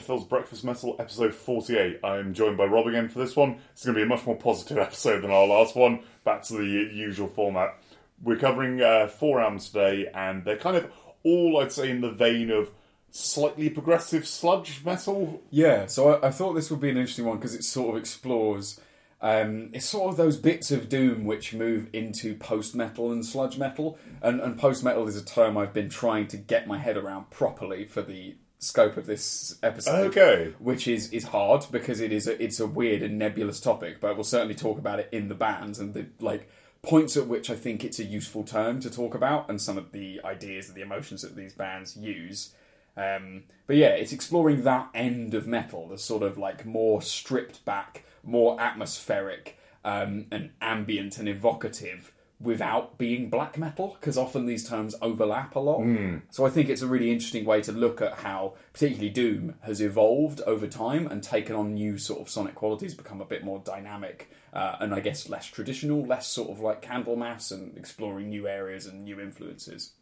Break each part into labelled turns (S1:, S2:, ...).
S1: to Phil's Breakfast Metal, episode 48. I'm joined by Rob again for this one. It's going to be a much more positive episode than our last one. Back to the usual format. We're covering uh, four albums today, and they're kind of all, I'd say, in the vein of slightly progressive sludge metal.
S2: Yeah, so I, I thought this would be an interesting one because it sort of explores. Um, it's sort of those bits of doom which move into post metal and sludge metal, and, and post metal is a term I've been trying to get my head around properly for the scope of this episode.
S1: Okay.
S2: which is is hard because it is a, it's a weird and nebulous topic, but we'll certainly talk about it in the bands and the like points at which I think it's a useful term to talk about, and some of the ideas and the emotions that these bands use. Um, but yeah, it's exploring that end of metal, the sort of like more stripped back, more atmospheric, um, and ambient and evocative without being black metal, because often these terms overlap a lot. So I think it's a really interesting way to look at how, particularly Doom, has evolved over time and taken on new sort of sonic qualities, become a bit more dynamic, uh, and I guess less traditional, less sort of like Candlemass, and exploring new areas and new influences.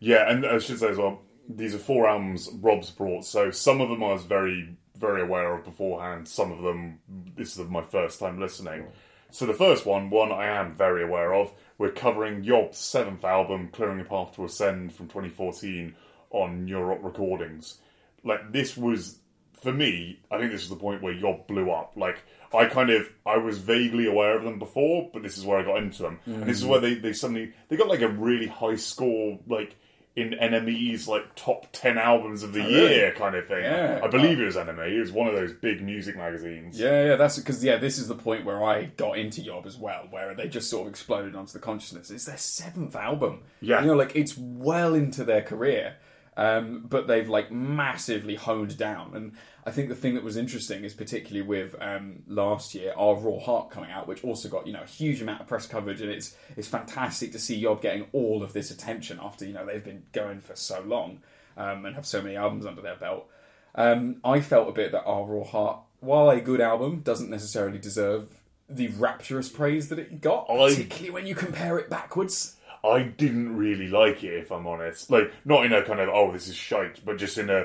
S1: Yeah, and I should say as well, these are four albums Rob's brought, so some of them I was very, very aware of beforehand. Some of them, this is my first time listening. So the first one, one I am very aware of, we're covering Yob's seventh album, Clearing a Path to Ascend from 2014 on Neurot Recordings. Like, this was, for me, I think this was the point where Yob blew up. Like, I kind of, I was vaguely aware of them before, but this is where I got into them. And this is where they, they suddenly, they got like a really high score, like, in NME's like top 10 albums of the
S2: really?
S1: year kind of thing.
S2: Yeah.
S1: I believe it was NME. It was one of those big music magazines.
S2: Yeah, yeah, that's because yeah, this is the point where I got into Yob as well, where they just sort of exploded onto the consciousness. It's their seventh album.
S1: Yeah.
S2: you know, like it's well into their career, um, but they've like massively honed down. And I think the thing that was interesting is particularly with um, last year, our Raw Heart coming out, which also got you know a huge amount of press coverage, and it's it's fantastic to see Yob getting all of this attention after you know they've been going for so long um, and have so many albums under their belt. Um, I felt a bit that Our Raw Heart, while a good album, doesn't necessarily deserve the rapturous praise that it got,
S1: I-
S2: particularly when you compare it backwards.
S1: I didn't really like it, if I'm honest. Like, not in a kind of, oh, this is shite, but just in a,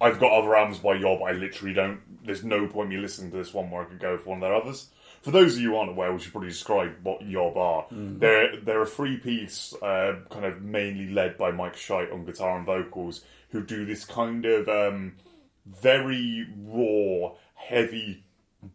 S1: I've got other albums by Yob, I literally don't, there's no point me listening to this one where I could go for one of their others. For those of you who aren't aware, we should probably describe what Yob are. They're, they're a three piece, uh, kind of mainly led by Mike Scheidt on guitar and vocals, who do this kind of um, very raw, heavy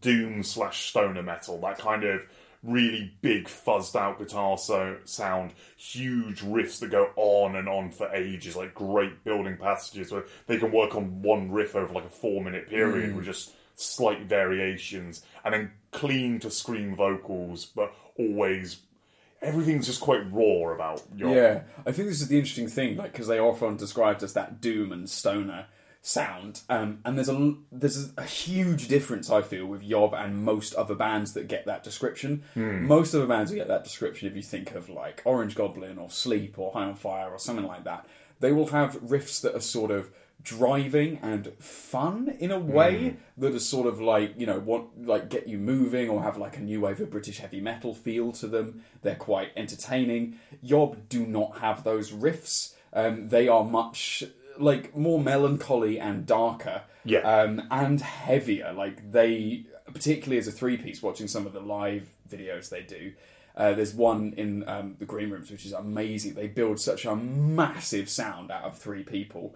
S1: doom slash stoner metal. That kind of really big fuzzed out guitar so sound, huge riffs that go on and on for ages, like great building passages where they can work on one riff over like a four minute period mm. with just slight variations, and then clean to scream vocals, but always everything's just quite raw about your
S2: Yeah, I think this is the interesting thing, like because they are often described as that doom and stoner sound, um, and there's a there's a huge difference I feel with Yob and most other bands that get that description. Most other bands that get that description, if you think of like Orange Goblin or Sleep or High on Fire or something like that, they will have riffs that are sort of driving and fun in a way that are sort of like you know want like get you moving or have like a new wave of British heavy metal feel to them. They're quite entertaining. Yob do not have those riffs. Um, they are much like more melancholy and darker,
S1: Yeah.
S2: um, and heavier. Like they, particularly as a three piece, watching some of the live videos they do. Uh, there's one in um, the green rooms which is amazing. They build such a massive sound out of three people.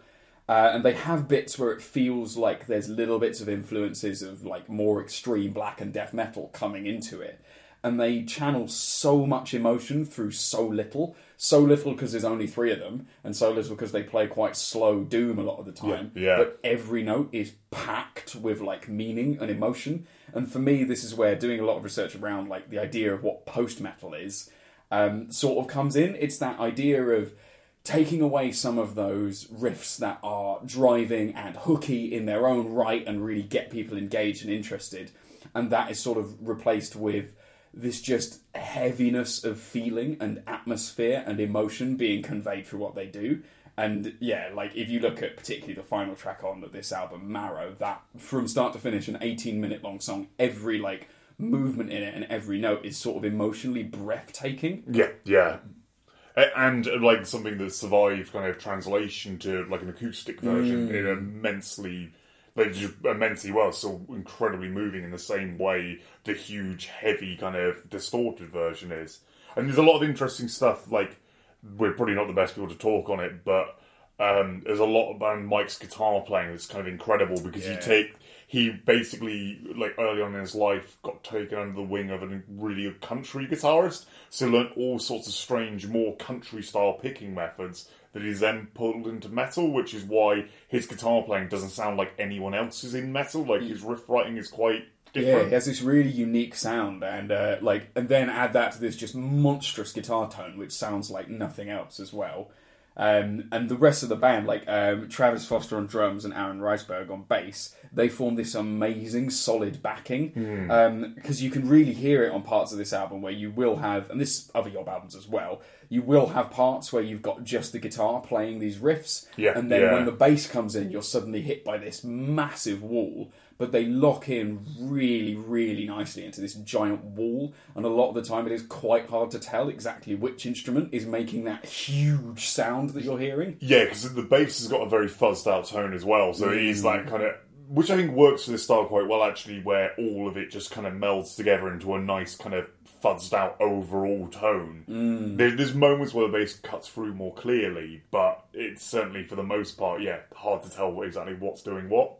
S2: Uh, and they have bits where it feels like there's little bits of influences of like more extreme black and death metal coming into it. And they channel so much emotion through so little. So little because there's only three of them, and so little because they play quite slow doom a lot of the time.
S1: Yeah, yeah.
S2: But every note is packed with like meaning and emotion. And for me, this is where doing a lot of research around like the idea of what post metal is um, sort of comes in. It's that idea of taking away some of those riffs that are driving and hooky in their own right and really get people engaged and interested, and that is sort of replaced with this just heaviness of feeling and atmosphere and emotion being conveyed through what they do. And yeah, like if you look at particularly the final track on this album, Marrow, that from start to finish, an 18 minute long song, every like movement in it and every note is sort of emotionally breathtaking.
S1: Yeah, yeah. And uh, like something that survived kind of translation to like an acoustic version in an immensely like just immensely well, so incredibly moving in the same way the huge, heavy, kind of distorted version is. And there's a lot of interesting stuff. Like we're probably not the best people to talk on it, but um, there's a lot about Mike's guitar playing that's kind of incredible because you take he basically like early on in his life got taken under the wing of a really good country guitarist, so learned all sorts of strange, more country style picking methods that he's then pulled into metal, which is why his guitar playing doesn't sound like anyone else's in metal. Like his riff writing is quite
S2: Yeah,
S1: different.
S2: he has this really unique sound, and uh, like, and then add that to this just monstrous guitar tone, which sounds like nothing else as well. Um, and the rest of the band, like um, Travis Foster on drums and Aaron Rieseberg on bass, they form this amazing solid backing because you can really hear it on parts of this album where you will have, and this other Yob albums as well, you will have parts where you've got just the guitar playing these riffs,
S1: Yeah,
S2: and then
S1: yeah.
S2: when the bass comes in, you're suddenly hit by this massive wall. But they lock in really, really nicely into this giant wall, and a lot of the time it is quite hard to tell exactly which instrument is making that huge sound that you're hearing.
S1: Yeah, because the bass has got a very fuzzed out tone as well, so it is like kind of, which I think works for this style quite well actually, where all of it just kind of melds together into a nice kind of fuzzed out overall tone. Mm. There, there's moments where the bass cuts through more clearly, but it's certainly for the most part, yeah, hard to tell exactly what's doing what.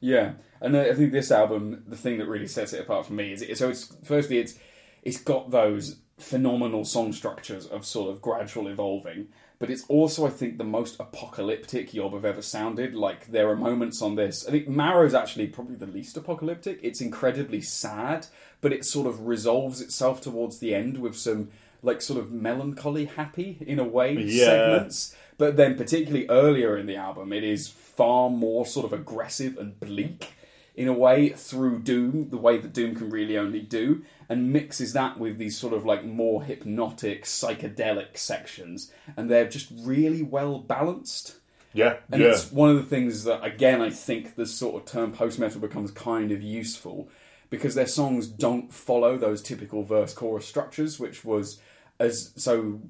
S2: Yeah, and I think this album, the thing that really sets it apart for me is it, so it's firstly it's it's got those phenomenal song structures of sort of gradual evolving, but it's also I think the most apocalyptic Yob have ever sounded. Like there are moments on this. I think Marrow's actually probably the least apocalyptic. It's incredibly sad, but it sort of resolves itself towards the end with some like sort of melancholy happy in a way
S1: Yeah.
S2: segments. But then, particularly earlier in the album, it is far more sort of aggressive and bleak in a way through Doom, the way that Doom can really only do, and mixes that with these sort of like more hypnotic, psychedelic sections, and they're just really well balanced.
S1: Yeah,
S2: And
S1: yeah.
S2: it's one of the things that, again, I think the sort of term post metal becomes kind of useful because their songs don't follow those typical verse chorus structures, which was as so.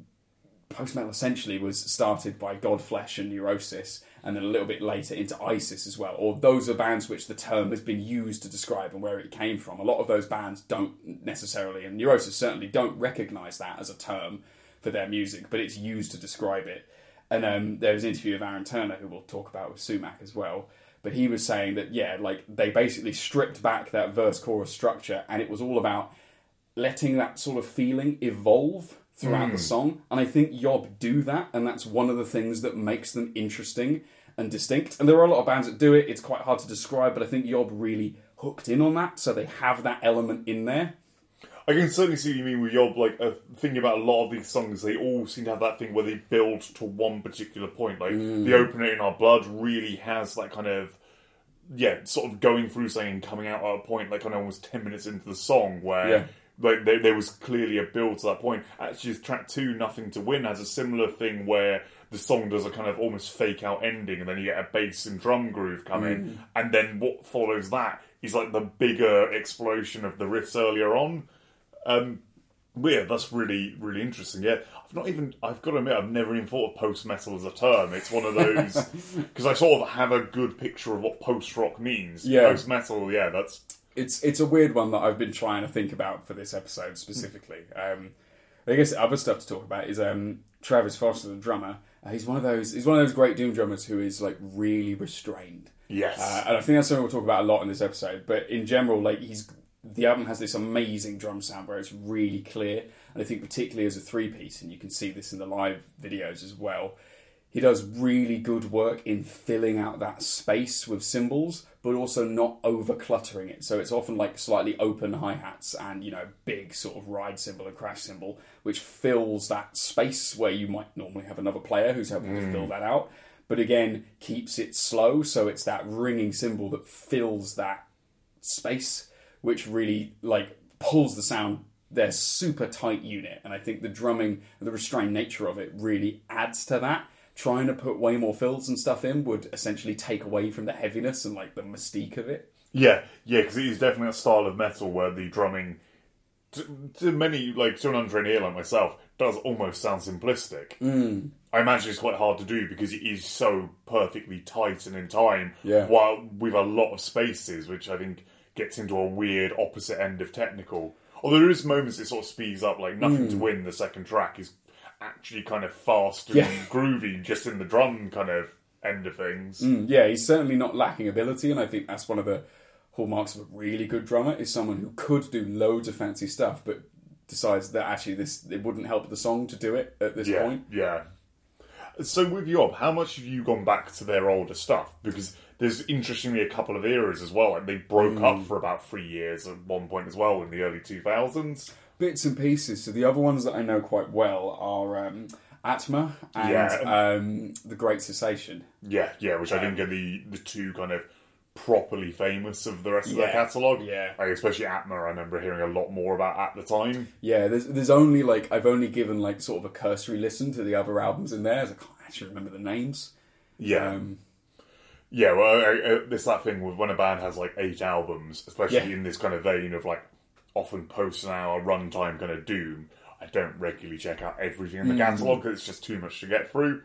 S2: Post metal essentially was started by Godflesh and Neurosis, and then a little bit later into ISIS as well. Or those are bands which the term has been used to describe and where it came from. A lot of those bands don't necessarily, and Neurosis certainly don't recognize that as a term for their music, but it's used to describe it. And um, there was an interview of Aaron Turner, who we'll talk about with Sumac as well. But he was saying that, yeah, like they basically stripped back that verse chorus structure and it was all about letting that sort of feeling evolve throughout the song. And I think Yob do that, and that's one of the things that makes them interesting and distinct. And there are a lot of bands that do it, it's quite hard to describe, but I think Yob really hooked in on that, so they have that element in there.
S1: I can certainly see what you mean with Yob. Like uh, thinking about a lot of these songs, they all seem to have that thing where they build to one particular point. Like
S2: Mm.
S1: the opener in our blood really has that kind of yeah, sort of going through saying and coming out at a point like kind of almost ten minutes into the song where.
S2: Yeah.
S1: Like there, there was clearly a build to that point. Actually, track two, "Nothing to Win," has a similar thing where the song does a kind of almost fake out ending, and then you get a bass and drum groove come
S2: Mm.
S1: in, and then what follows that is like the bigger explosion of the riffs earlier on. Um, yeah, that's really, really interesting. Yeah, I've not even, I've got to admit, I've never even thought of post metal as a term. It's one of those, because I sort of have a good picture of what post rock means.
S2: Yeah.
S1: Post metal, yeah, that's,
S2: it's it's a weird one that I've been trying to think about for this episode specifically. Um, I guess other stuff to talk about is um, Travis Foster, the drummer. Uh, he's one of those. He's one of those great doom drummers who is like really restrained.
S1: yes.
S2: Uh, and I think that's something we'll talk about a lot in this episode. But in general, like he's the album has this amazing drum sound where it's really clear, and I think particularly as a three piece, and you can see this in the live videos as well. He does really good work in filling out that space with cymbals, but also not over cluttering it. So it's often like slightly open hi hats and you know big sort of ride cymbal and crash cymbal, which fills that space where you might normally have another player who's helping to fill mm. that out. But again keeps it slow so it's that ringing cymbal that fills that space which really like pulls the sound. They're super tight unit and i think the drumming the restrained nature of it really adds to that trying to put way more fills and stuff in would essentially take away from the heaviness and like the mystique of it
S1: yeah, yeah, because it is definitely a style of metal where the drumming, to, to many, like to an untrained ear like myself, does almost sound simplistic. Mm. I imagine it's quite hard to do because it is so perfectly tight and in time.
S2: Yeah.
S1: While with a lot of spaces, which I think gets into a weird opposite end of technical. Although there is moments it sort of speeds up, like nothing to win. The second track is actually kind of fast and
S2: Yeah.
S1: groovy, just in the drum kind of end of things.
S2: Mm, yeah, he's certainly not lacking ability, and I think that's one of the hallmarks of a really good drummer is someone who could do loads of fancy stuff, but decides that actually this it wouldn't help the song to do it at this
S1: Yeah,
S2: point.
S1: yeah. So with Yob, how much have you gone back to their older stuff? Because there's interestingly a couple of eras as well. Like they broke
S2: Mm.
S1: up for about three years at one point as well in the early two thousands.
S2: Bits and pieces. So the other ones that I know quite well are um, Atma and
S1: Yeah.
S2: um, The Great Cessation.
S1: Yeah, yeah, which I think are the the two kind of properly famous of the rest of their catalogue.
S2: yeah.
S1: like, especially Atma. I remember hearing a lot more about at the time.
S2: Yeah, there's there's only like I've only given like sort of a cursory listen to the other albums in there. I can't actually remember the names.
S1: Yeah,
S2: Um,
S1: yeah. Well, it's that thing with when a band has like eight albums, especially
S2: Yeah.
S1: in this kind of vein of like often post an hour runtime kind of doom. I don't regularly check out everything in the
S2: Mm.
S1: catalogue because it's just too much to get through.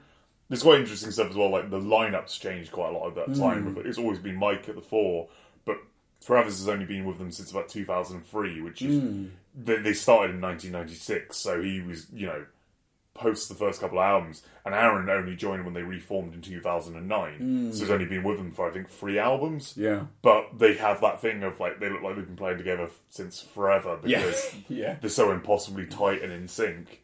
S1: There's quite interesting stuff as well. Like the lineups changed quite a lot at that
S2: Mm.
S1: time. It's always been Mike at the fore, but Travis has only been with them since about 2003, which is
S2: Mm.
S1: they, they started in 1996. So he was, you know, post the first couple of albums, and Aaron only joined when they reformed in 2009. So he's only been with them for I think three albums.
S2: yeah,
S1: But they have that thing of like they look like they've been playing together since forever because
S2: yeah.
S1: they're so impossibly tight and in sync.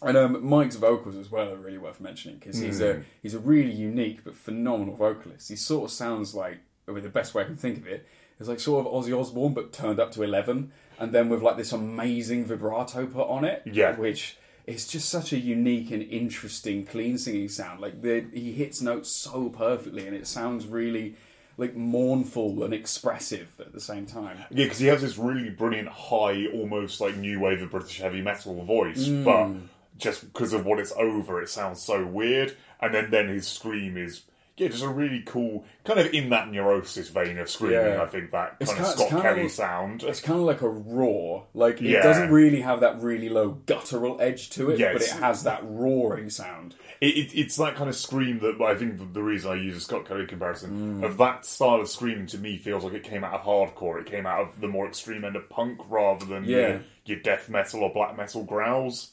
S2: And um, Mike's vocals as well are really worth mentioning because he's a he's a really unique but phenomenal vocalist. He sort of sounds like, I mean, the best way I can think of it is like sort of Ozzy Osbourne but turned up to eleven, and then with like this amazing vibrato put on it.
S1: Yeah.
S2: which is just such a unique and interesting clean singing sound. Like the, he hits notes so perfectly, and it sounds really like mournful and expressive at the same time.
S1: Yeah, because he has this really brilliant high, almost like new wave of British heavy metal voice,
S2: Mm.
S1: but just because of what it's over, it sounds so weird. And then then his scream is yeah, just a really cool kind of in that neurosis vein of screaming.
S2: Yeah.
S1: I think that
S2: It's
S1: kind of Scott
S2: kind
S1: Kelly
S2: of-
S1: sound.
S2: It's kind of like a roar. Like it doesn't really have that really low guttural edge to it,
S1: Yeah,
S2: but it has that roaring sound.
S1: It, it, it's that kind of scream that I think the, the reason I use a Scott Kelly
S2: Mm.
S1: comparison of that style of screaming to me feels like it came out of hardcore. It came out of the more extreme end of punk rather than
S2: Yeah.
S1: your, your death metal or black metal growls.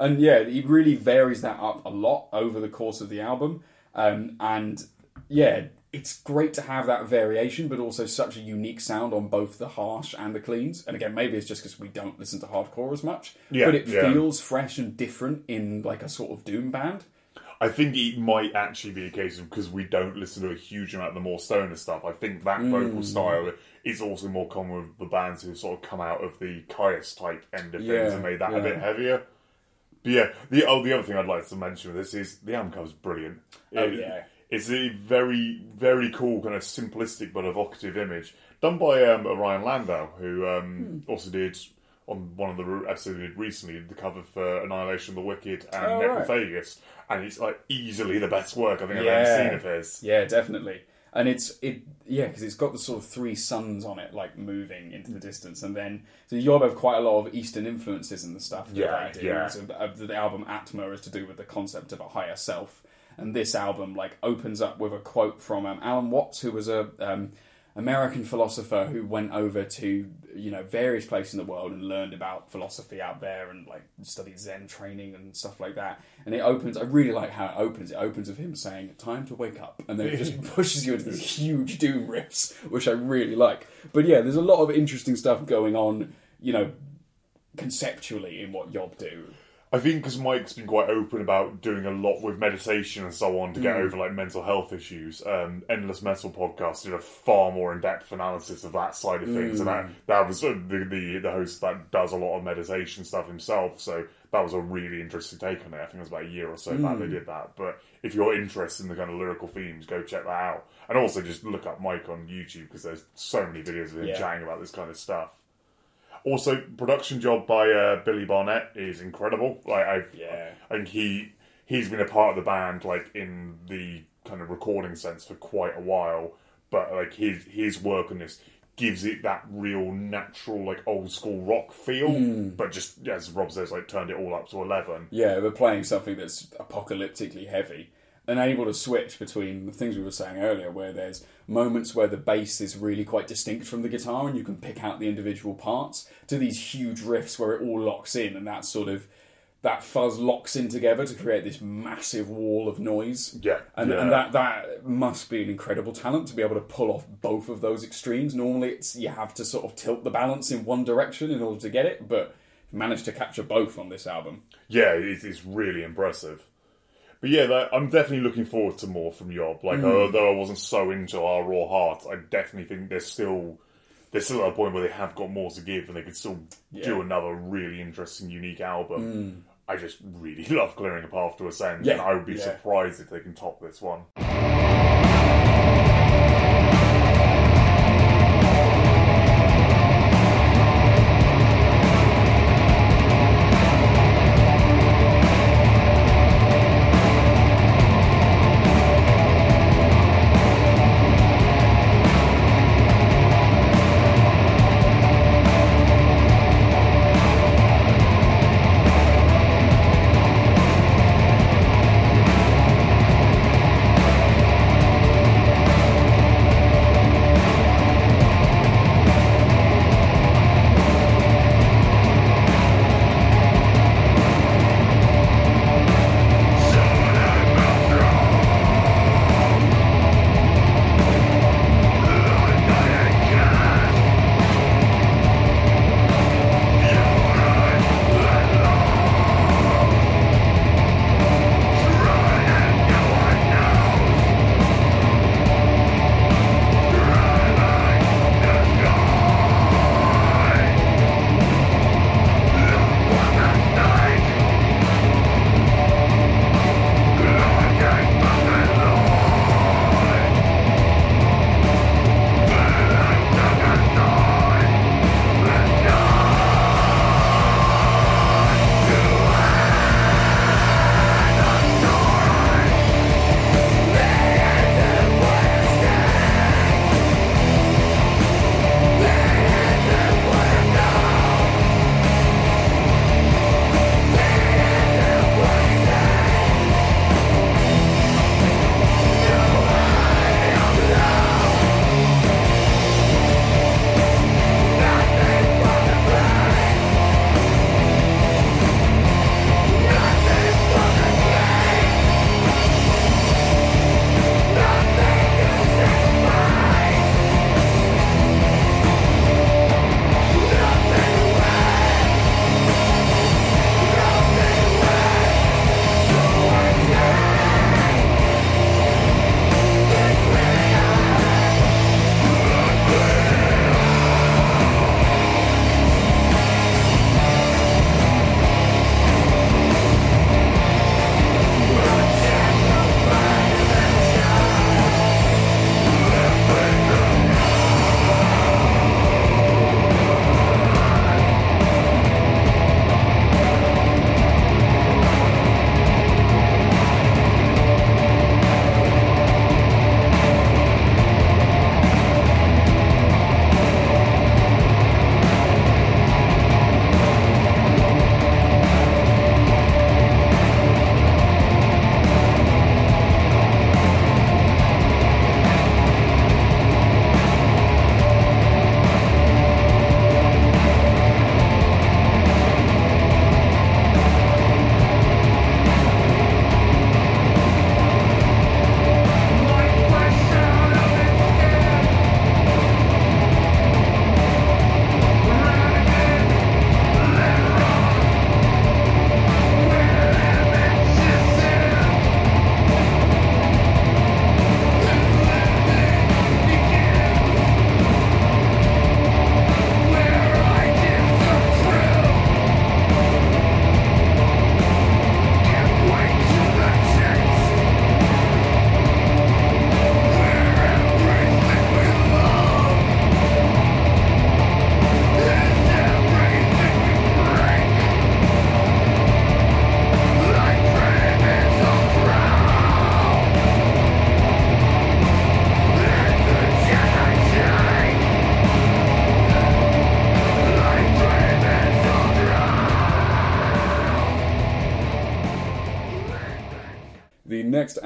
S2: And yeah, it really varies that up a lot over the course of the album. Um, and yeah, it's great to have that variation, but also such a unique sound on both the harsh and the cleans. And again, maybe it's just because we don't listen to hardcore as much,
S1: Yeah,
S2: but it
S1: yeah.
S2: feels fresh and different in like a sort of doom band.
S1: I think it might actually be a case of because we don't listen to a huge amount of the more stoner stuff. I think that
S2: Mm.
S1: vocal style is also more common with the bands who sort of come out of the Kyuss type end of things and made that
S2: yeah.
S1: a bit heavier. But yeah, the oh, the other thing I'd like to mention with this is the album cover's brilliant.
S2: Oh,
S1: It-
S2: yeah.
S1: it's a very very cool kind of simplistic but evocative image done by um, Ryan Landau, who um,
S2: Hmm.
S1: also did on one of the episodes we did recently the cover for Annihilation of the Wicked and
S2: Oh, right.
S1: And it's like easily the best work I think I've
S2: Yeah.
S1: ever seen of his.
S2: Yeah, definitely. And it's it yeah because it's got the sort of three suns on it like moving into the distance, and then so Yob have quite a lot of Eastern influences in the stuff that
S1: Yeah,
S2: do.
S1: yeah.
S2: So the, uh, the album Atma is to do with the concept of a higher self, and this album like opens up with a quote from um, Alan Watts, who was a um, American philosopher who went over to you know various places in the world and learned about philosophy out there and like studied Zen training and stuff like that. And it opens. I really like how it opens. It opens with him saying, "Time to wake up," and then it just pushes you into these huge doom riffs, which I really like. But yeah, there's a lot of interesting stuff going on. You know, conceptually in what Yob do.
S1: I think because Mike's been quite open about doing a lot with meditation and so on to
S2: Mm.
S1: get over like mental health issues. Um, Endless Metal podcast did a far more in depth analysis of that side of things, and
S2: Mm.
S1: that that was uh, the, the the host that does a lot of meditation stuff himself. So that was a really interesting take on it. I think it was about a year or so back
S2: Mm.
S1: they did that. But if you're interested in the kind of lyrical themes, go check that out, and also just look up Mike on YouTube because there's so many videos of him
S2: Yeah.
S1: chatting about this kind of stuff. Also, production job by uh, Billy Barnett is incredible. Like I,
S2: Yeah.
S1: I think he he's been a part of the band like in the kind of recording sense for quite a while. But like his his work on this gives it that real natural like old school rock feel,
S2: Mm.
S1: but just as Rob says, like turned it all up to eleven.
S2: Yeah, we're playing something that's apocalyptically heavy and able to switch between the things we were saying earlier, where there's moments where the bass is really quite distinct from the guitar and you can pick out the individual parts, to these huge riffs where it all locks in and that sort of that fuzz locks in together to create this massive wall of noise.
S1: Yeah,
S2: And,
S1: yeah.
S2: and that that must be an incredible talent to be able to pull off both of those extremes. Normally, it's you have to sort of tilt the balance in one direction in order to get it, but managed to capture both on this album.
S1: Yeah, it, it's really impressive. But yeah, that, I'm definitely looking forward to more from Yob. Like, hmm. although I wasn't so into our Raw Heart, I definitely think there's still there's still at a point where they have got more to give, and they could still do another really interesting, unique album. Hmm. I just really love Clearing a Path to Ascend,
S2: Yeah,
S1: and I would be
S2: yeah.
S1: surprised if they can top this one.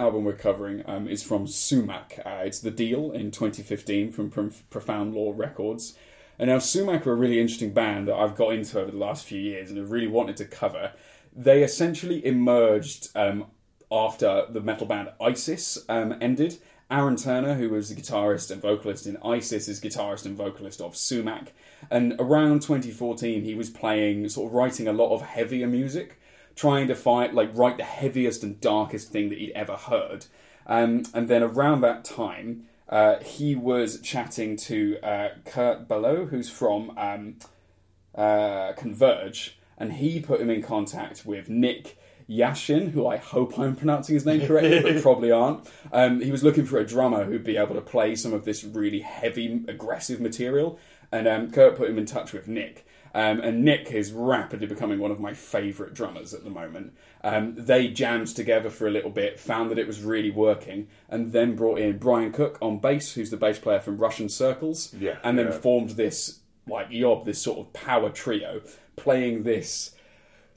S2: Album we're covering um, is from Sumac. Uh, it's The Deal in 2015 from Pro- Profound Lore Records. And now Sumac are a really interesting band that I've got into over the last few years and have really wanted to cover. They essentially emerged um, after the metal band ISIS um, ended. Aaron Turner, who was the guitarist and vocalist in ISIS, is guitarist and vocalist of Sumac. And around 2014, he was playing, sort of writing a lot of heavier music, trying to find, like, write the heaviest and darkest thing that he'd ever heard. Um, and then around that time, uh, he was chatting to uh, Kurt Ballou, who's from um, uh, Converge, and he put him in contact with Nick Yacyshyn, who I hope I'm pronouncing his name correctly, but probably aren't. Um, he was looking for a drummer who'd be able to play some of this really heavy, aggressive material, and um, Kurt put him in touch with Nick. Um, and Nick is rapidly becoming one of my favourite drummers at the moment. Um, they jammed together for a little bit, found that it was really working, and then brought in Brian Cook on bass, who's the bass player from Russian Circles,
S1: Yeah,
S2: and then
S1: yeah.
S2: formed this like Yob, this sort of power trio, playing this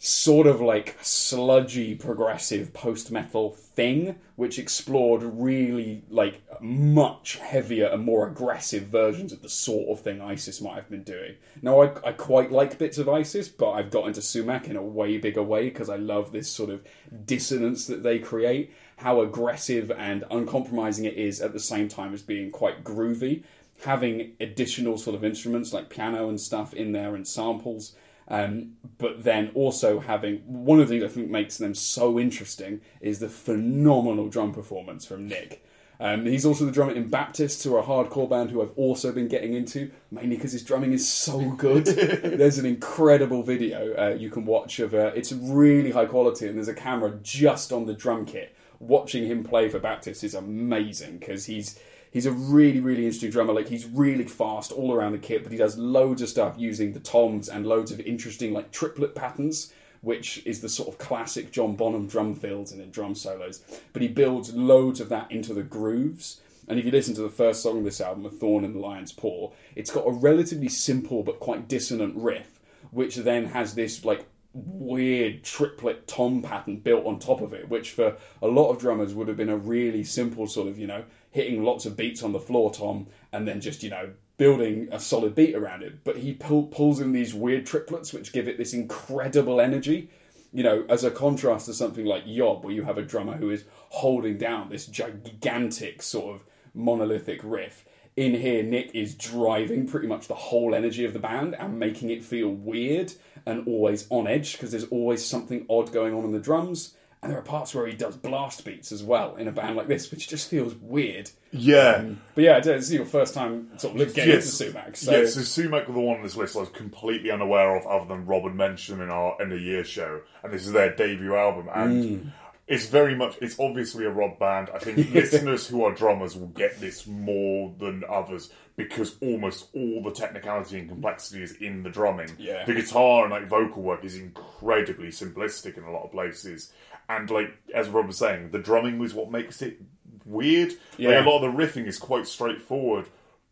S2: sort of like sludgy progressive post metal thing which explored really like much heavier and more aggressive versions of the sort of thing isis might have been doing. Now i, I quite like bits of isis but i've got into sumac in a way bigger way because i love this sort of dissonance that they create how aggressive and uncompromising it is at the same time as being quite groovy. Having additional sort of instruments like piano and stuff in there and samples um, but then also having one of the things I think makes them so interesting is the phenomenal drum performance from Nick. Um, he's also the drummer in Baptists, who are a hardcore band who I've also been getting into, mainly because his drumming is so good. there's an incredible video uh, you can watch of uh, it's really high quality, and there's a camera just on the drum kit. Watching him play for Baptist is amazing because he's he's a really really interesting drummer. Like he's really fast all around the kit but he does loads of stuff using the toms and loads of interesting like triplet patterns which is the sort of classic john bonham drum fills and in drum solos. But he builds loads of that into the grooves. And if you listen to the first song of this album a thorn in the lion's paw it's got a relatively simple but quite dissonant riff which then has this like weird triplet tom pattern built on top of it, which for a lot of drummers would have been a really simple sort of, you know, hitting lots of beats on the floor tom and then just, you know, building a solid beat around it. But he pull, pulls in these weird triplets which give it this incredible energy. You know, as a contrast to something like Yob, where you have a drummer who is holding down this gigantic sort of monolithic riff. In here, Nick is driving pretty much the whole energy of the band and making it feel weird and always on edge because there's always something odd going on in the drums. And there are parts where he does blast beats as well in a band like this, which just feels weird.
S1: Yeah.
S2: But yeah, this is your first time sort of getting
S1: Yes.
S2: into Sumac. So
S1: yeah, so Sumac were the one on this list I was completely unaware of, other than Rob had mentioned in our end of year show, and this is their debut album, and
S2: Mm.
S1: it's very much, it's obviously a Rob band. I think listeners who are drummers will get this more than others because almost all the technicality and complexity is in the drumming.
S2: Yeah.
S1: the guitar and like vocal work is incredibly simplistic in a lot of places, and like as Rob was saying, the drumming was what makes it weird.
S2: Yeah.
S1: Like a lot of the riffing is quite straightforward,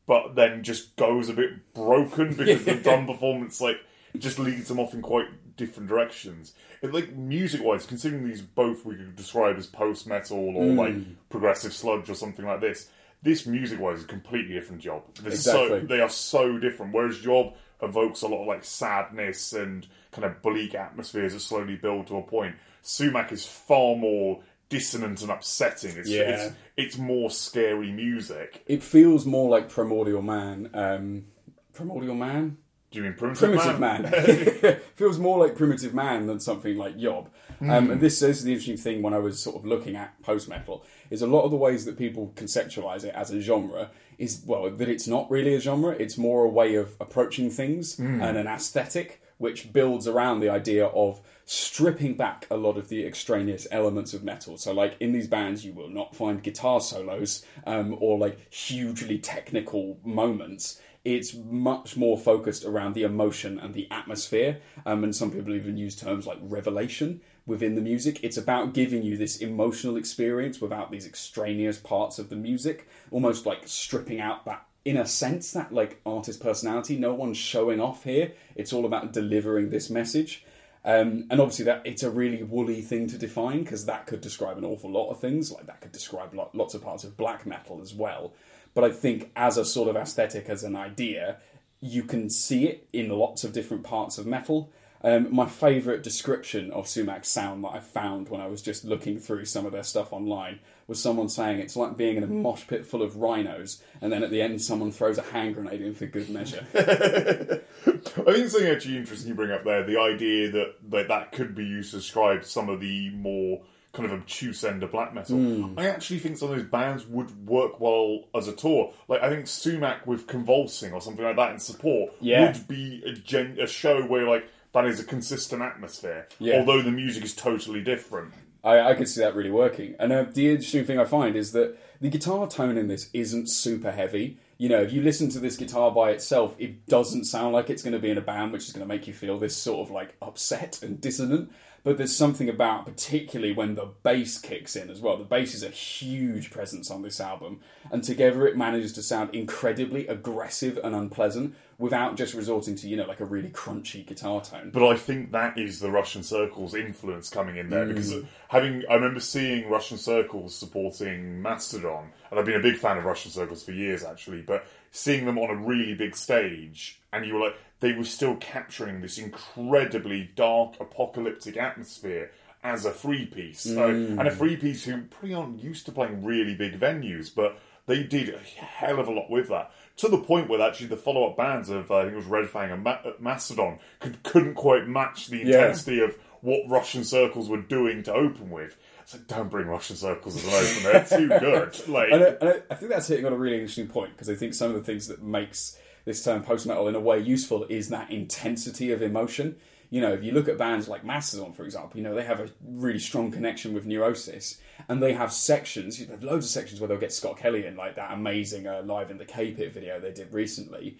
S1: but then just goes a bit broken because the drum performance like just leads them off in quite different directions. It, like music wise, considering these both we could describe as post metal or
S2: Hmm.
S1: like progressive sludge or something like this, this music wise is a completely different Yob. They're so,
S2: Exactly.
S1: they are so different. Whereas job evokes a lot of like sadness and kind of bleak atmospheres that slowly build to a point. Sumac is far more dissonant and upsetting. It's,
S2: Yeah.
S1: it's it's more scary music.
S2: it feels more like Primordial Man. Um, Primordial Man?
S1: Do you mean primitive,
S2: Primitive Man. feels more like Primitive Man than something like Yob. Um, and this is the interesting thing when I was sort of looking at post metal is a lot of the ways that people conceptualize it as a genre is well that it's not really a genre. It's more a way of approaching things and an aesthetic which builds around the idea of stripping back a lot of the extraneous elements of metal. So, like in these bands, you will not find guitar solos um, or like hugely technical moments it's much more focused around the emotion and the atmosphere. Um, and some people even use terms like revelation within the music. It's about giving you this emotional experience without these extraneous parts of the music, almost like stripping out that. In a sense, that like artist personality, no one's showing off here. It's all about delivering this message. Um, and obviously, that it's a really woolly thing to define because that could describe an awful lot of things. Like that could describe lo- lots of parts of black metal as well. But I think as a sort of aesthetic, as an idea, you can see it in lots of different parts of metal. Um, my favourite description of Sumac's sound that I found when I was just looking through some of their stuff online was someone saying it's like being in a mosh pit full of rhinos, and then at the end someone throws a hand grenade in for good measure.
S1: I think something actually interesting you bring up there, the idea that that, that could be used to describe some of the more kind of obtuse end of black metal.
S2: Hmm.
S1: I actually think some of those bands would work well as a tour. Like I think Sumac with Convulsing or something like that in support
S2: Yeah.
S1: would be a, gen- a show where like that is a consistent atmosphere,
S2: Yeah.
S1: although the music is totally different.
S2: I, I could see that really working. And uh, the interesting thing I find is that the guitar tone in this isn't super heavy. You know, if you listen to this guitar by itself, it doesn't sound like it's going to be in a band which is going to make you feel this sort of like upset and dissonant. But there's something about, particularly when the bass kicks in as well. The bass is a huge presence on this album, and together it manages to sound incredibly aggressive and unpleasant without just resorting to, you know, like a really crunchy guitar tone.
S1: But I think that is the Russian Circles influence coming in there because mm. having I remember seeing Russian Circles supporting Mastodon, and I've been a big fan of Russian Circles for years actually. But seeing them on a really big stage, and you were like, they were still capturing this incredibly dark, apocalyptic atmosphere as a free piece, So- and a mm. free piece who pretty aren't used to playing really big venues, but they did a hell of a lot with that. To the point where actually the follow-up bands of uh, I think it was Red Fang and Ma- uh, Mastodon could, couldn't quite match the
S2: Yeah.
S1: intensity of what Russian Circles were doing to open with. It's like don't bring Russian Circles as an opener; they're too good. Like
S2: and I, and I think that's hitting on a really interesting point because I think some of the things that makes this term post metal in a way useful is that intensity of emotion. You know, if you look at bands like Mastodon, for example, you know they have a really strong connection with Neurosis, and they have sections. There's loads of sections where they'll get Scott Kelly in, like that amazing uh, live in the K Pit video they did recently.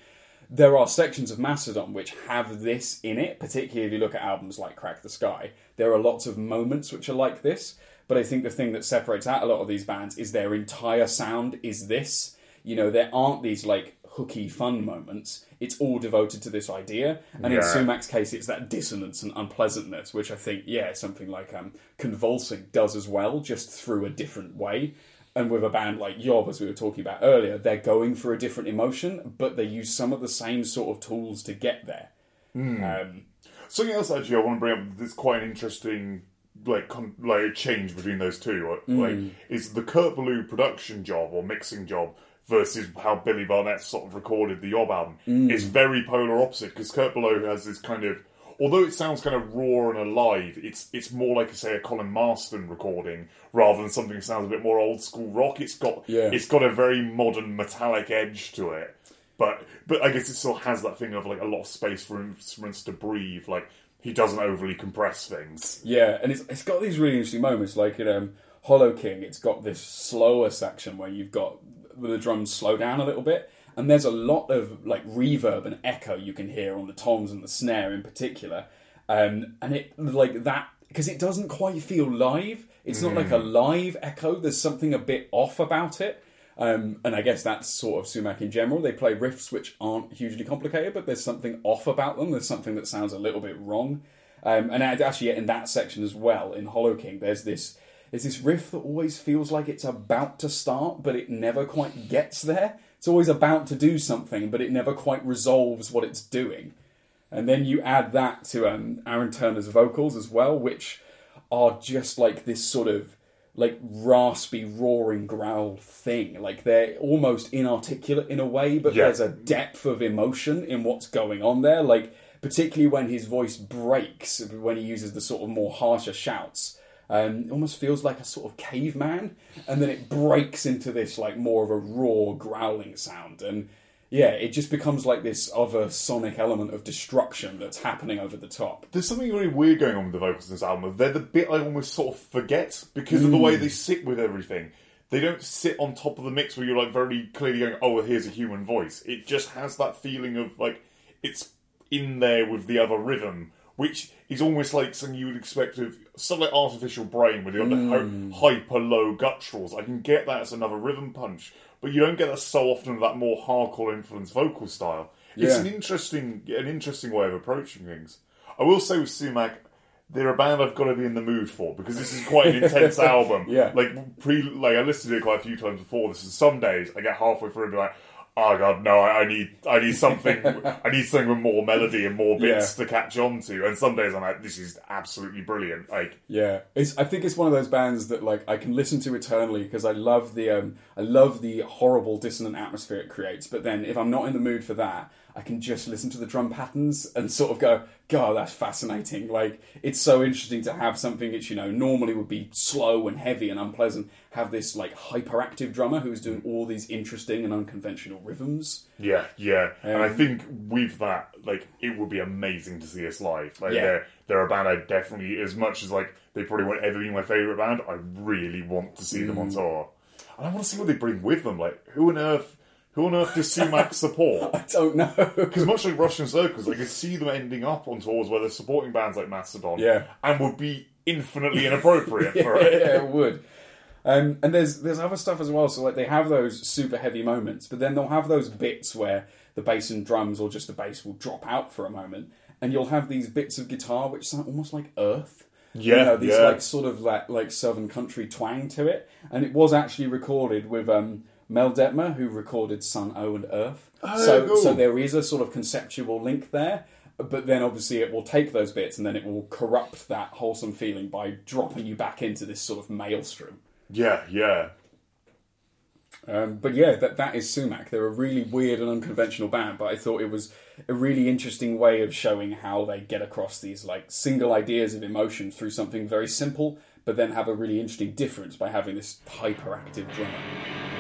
S2: There are sections of Mastodon which have this in it, particularly if you look at albums like Crack the Skye. There are lots of moments which are like this, but I think the thing that separates out a lot of these bands is their entire sound is this. You know, there aren't these like hooky fun moments. It's all devoted to this idea. And in Sumac's case, it's that dissonance and unpleasantness, which I think, yeah, something like um, Convulsing does as well, just through a different way. And with a band like Yob, as we were talking about earlier, they're going for a different emotion, but they use some of the same sort of tools to get there. Um,
S1: Something else actually I want to bring up that's quite an interesting like con- like a change between those two like, like is the Kurt Ballou production job or mixing job versus how Billy Barnett sort of recorded the Yob album is very polar opposite because Kurt Ballou has this kind of although it sounds kind of raw and alive it's it's more like say a Colin Marston recording rather than something that sounds a bit more old school rock it's got
S2: Yeah.
S1: it's got a very modern metallic edge to it but but I guess it still has that thing of like a lot of space for instruments to breathe. Like he doesn't overly compress things.
S2: Yeah, and it's it's got these really interesting moments, like in um, Hollow King. It's got this slower section where you've got the drums slow down a little bit, and there's a lot of like reverb and echo you can hear on the toms and the snare in particular, um, and it like that because it doesn't quite feel live. It's not like a live echo. There's something a bit off about it. Um, and I guess that's sort of Sumac in general. They play riffs which aren't hugely complicated, but there's something off about them. There's something that sounds a little bit wrong. Um, and actually in that section as well in Hollow King, there's this there's this riff that always feels like it's about to start, but it never quite gets there. It's always about to do something, but it never quite resolves what it's doing. And then you add that to um, Aaron Turner's vocals as well, which are just like this sort of like raspy, roaring growl thing. Like they're almost inarticulate in a way, but
S1: Yeah.
S2: there's a depth of emotion in what's going on there. Like particularly when his voice breaks, when he uses the sort of more harsher shouts. Um, it almost feels like a sort of caveman, and then it breaks into this like more of a raw growling sound, and yeah, it just becomes like this other sonic element of destruction that's happening over the top.
S1: There's something really weird going on with the vocals in this album. They're the bit I almost sort of forget because of the way they sit with everything. They don't sit on top of the mix where you're like very clearly going, "Oh, here's a human voice." It just has that feeling of like it's in there with the other rhythm, which is almost like something you would expect of something like artificial brain with the
S2: Mm.
S1: hyper low gutturals. I can get that as another rhythm punch, but you don't get that so often with that more hardcore influenced vocal style. It's
S2: Yeah.
S1: an interesting, an interesting way of approaching things. I will say with Sumac, they're a band I've got to be in the mood for because this is quite an intense album.
S2: Yeah.
S1: like pre, like I listened to it quite a few times before. This is some days I get halfway through and be like, oh god, no, I, I need, I need something, I need something with more melody and more bits to catch on to. And some days I'm like, this is absolutely brilliant. Like,
S2: Yeah, it's. I think it's one of those bands that like I can listen to eternally because I love the um, I love the horrible dissonant atmosphere it creates. But then if I'm not in the mood for that, I can just listen to the drum patterns and sort of go, God, that's fascinating. Like it's so interesting to have something that you know normally would be slow and heavy and unpleasant. Have this like hyperactive drummer who's doing all these interesting and unconventional rhythms.
S1: yeah, yeah. and I
S2: Um,
S1: think with that, like, it would be amazing to see us live. Like,
S2: Yeah.
S1: they're they're a band I definitely, as much as like they probably won't ever be my favorite band, I really want to see
S2: Mm.
S1: them on tour. And I want to see what they bring with them. Like, who on earth, who on earth does Sumac support?
S2: I don't know.
S1: Because much like Russian Circles, I could see them ending up on tours where they're supporting bands like Mastodon,
S2: Yeah.
S1: and would be infinitely inappropriate for
S2: yeah,
S1: it.
S2: it would. Um, and there's there's other stuff as well. So like they have those super heavy moments, but then they'll have those bits where the bass and drums or just the bass will drop out for a moment, and you'll have these bits of guitar which sound almost like earth.
S1: Yeah,
S2: you know, these
S1: yeah.
S2: like sort of like like southern country twang to it, and it was actually recorded with um, Mell Dettmer, who recorded Sunn O))) and Earth.
S1: Oh,
S2: so
S1: cool.
S2: so there is a sort of conceptual link there. But then obviously it will take those bits and then it will corrupt that wholesome feeling by dropping you back into this sort of maelstrom.
S1: Yeah, yeah.
S2: Um, but yeah, that that is Sumac. They're a really weird and unconventional band, but I thought it was a really interesting way of showing how they get across these like single ideas of emotion through something very simple, but then have a really interesting difference by having this hyperactive drummer.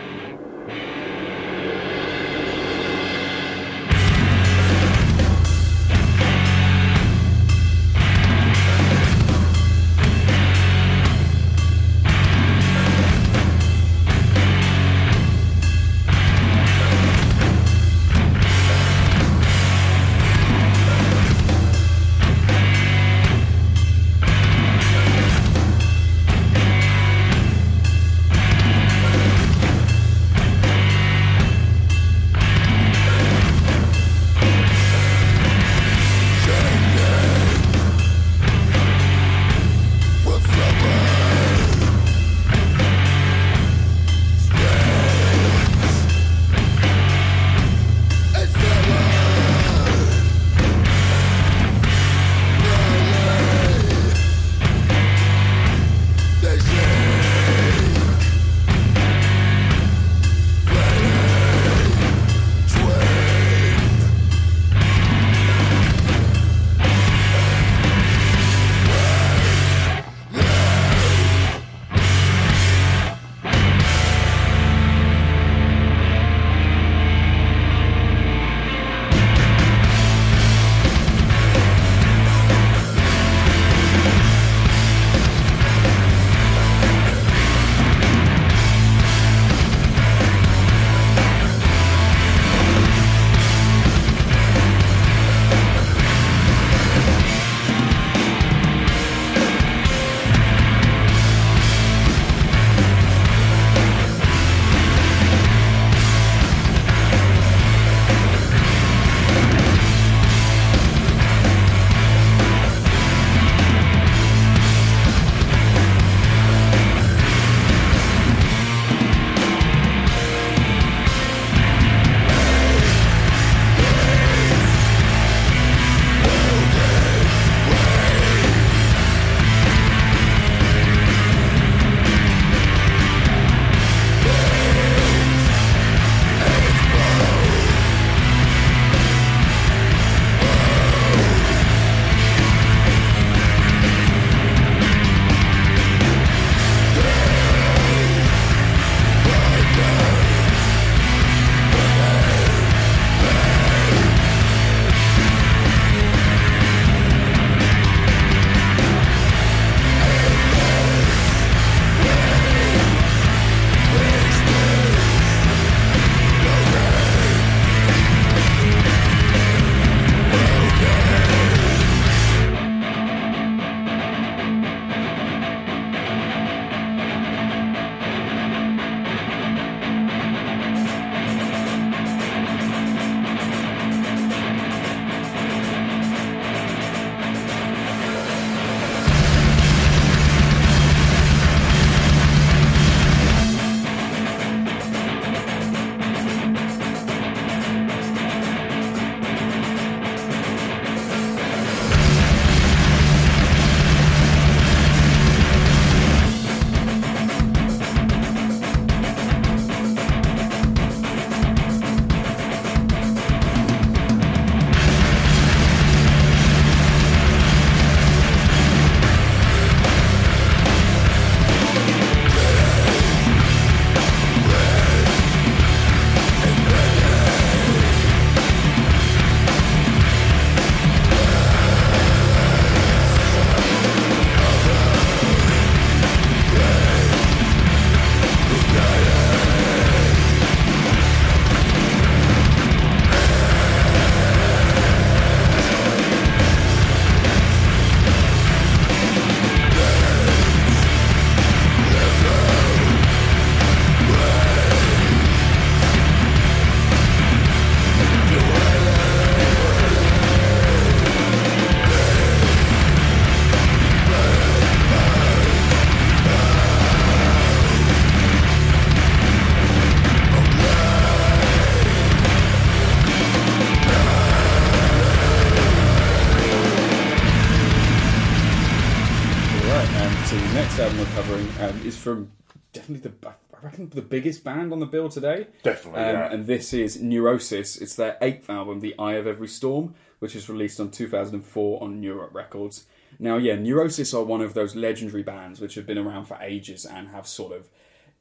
S2: Bill today.
S1: Definitely,
S2: Um,
S1: yeah.
S2: And this is Neurosis. It's their eighth album, The Eye of Every Storm, which was released on 2004 on Neurot Records. Now, yeah, Neurosis are one of those legendary bands which have been around for ages and have sort of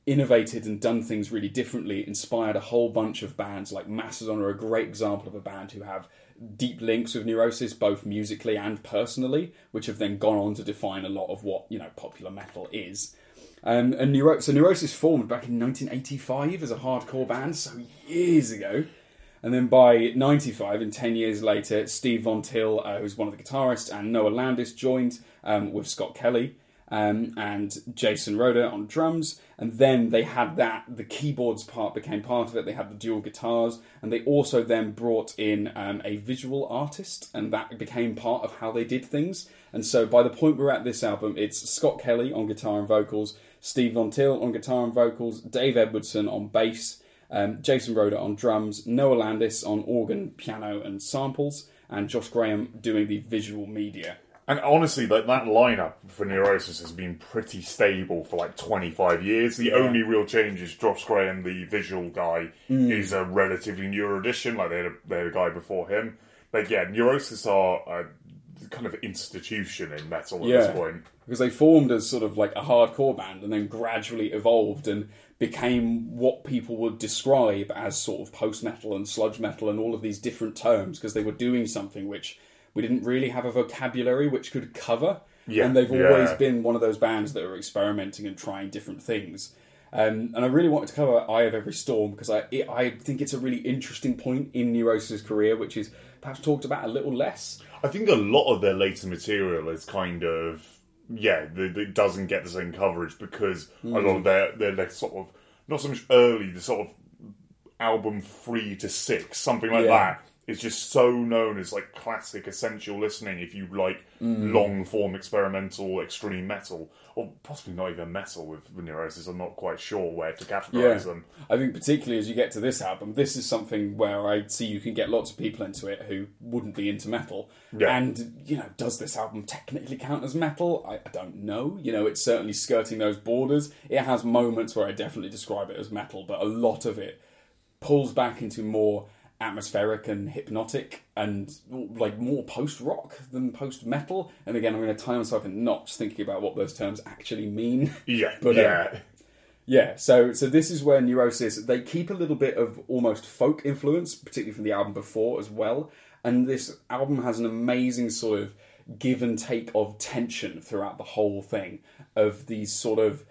S2: innovated and done things really differently, inspired a whole bunch of bands. Like Mastodon are a great example of a band who have deep links with Neurosis, both musically and personally, which have then gone on to define a lot of what you know popular metal is. Um, and Neuro- so Neurosis formed back in 1985 as a hardcore band, so years ago. And then by 95, and 10 years later, Steve Von Till, uh, who's one of the guitarists, and Noah Landis joined um, with Scott Kelly um, and Jason Roeder on drums. And then they had that, the keyboards part became part of it. They had the dual guitars. And they also then brought in um, a visual artist, and that became part of how they did things. And so by the point we're at this album, it's Scott Kelly on guitar and vocals, Steve Von Till on guitar and vocals, Dave Edwardson on bass, um, Jason Roeder on drums, Noah Landis on organ, piano, and samples, and Josh Graham doing the visual media.
S1: And honestly, like that lineup for Neurosis has been pretty stable for like 25 years. The only real change is Josh Graham, the visual guy,
S2: Mm.
S1: is a relatively newer addition. Like they had a, they had a guy before him. But yeah, Neurosis are a kind of institution in metal at
S2: Yeah.
S1: this point.
S2: because they formed as sort of like a hardcore band and then gradually evolved and became what people would describe as sort of post metal and sludge metal and all of these different terms because they were doing something which we didn't really have a vocabulary which could cover.
S1: Yeah,
S2: and they've
S1: yeah.
S2: always been one of those bands that are experimenting and trying different things. Um, and I really wanted to cover Eye of Every Storm because I it, I think it's a really interesting point in Neurosis' career, which is perhaps talked about a little less.
S1: I think a lot of their later material is kind of yeah, it doesn't get the same coverage because a lot of hmm. their their like sort of not so much early, the sort of album three to six, something like
S2: Yeah.
S1: that, is just so known as like classic essential listening if you like mm. long form experimental extreme metal or possibly not even metal with the neurosis. I'm not quite sure where to categorize them.
S2: I think particularly as you get to this album, this is something where I see you can get lots of people into it who wouldn't be into metal.
S1: Yeah.
S2: And you know, does this album technically count as metal? I, I don't know. You know, it's certainly skirting those borders. It has moments where I definitely describe it as metal, but a lot of it pulls back into more atmospheric and hypnotic and like more post rock than post metal. And again, I'm going to tie myself in knots thinking about what those terms actually mean.
S1: Yeah,
S2: But, uh,
S1: yeah.
S2: Yeah, so so this is where Neurosis they keep a little bit of almost folk influence, particularly from the album before as well. And this album has an amazing sort of give and take of tension throughout the whole thing of these sort of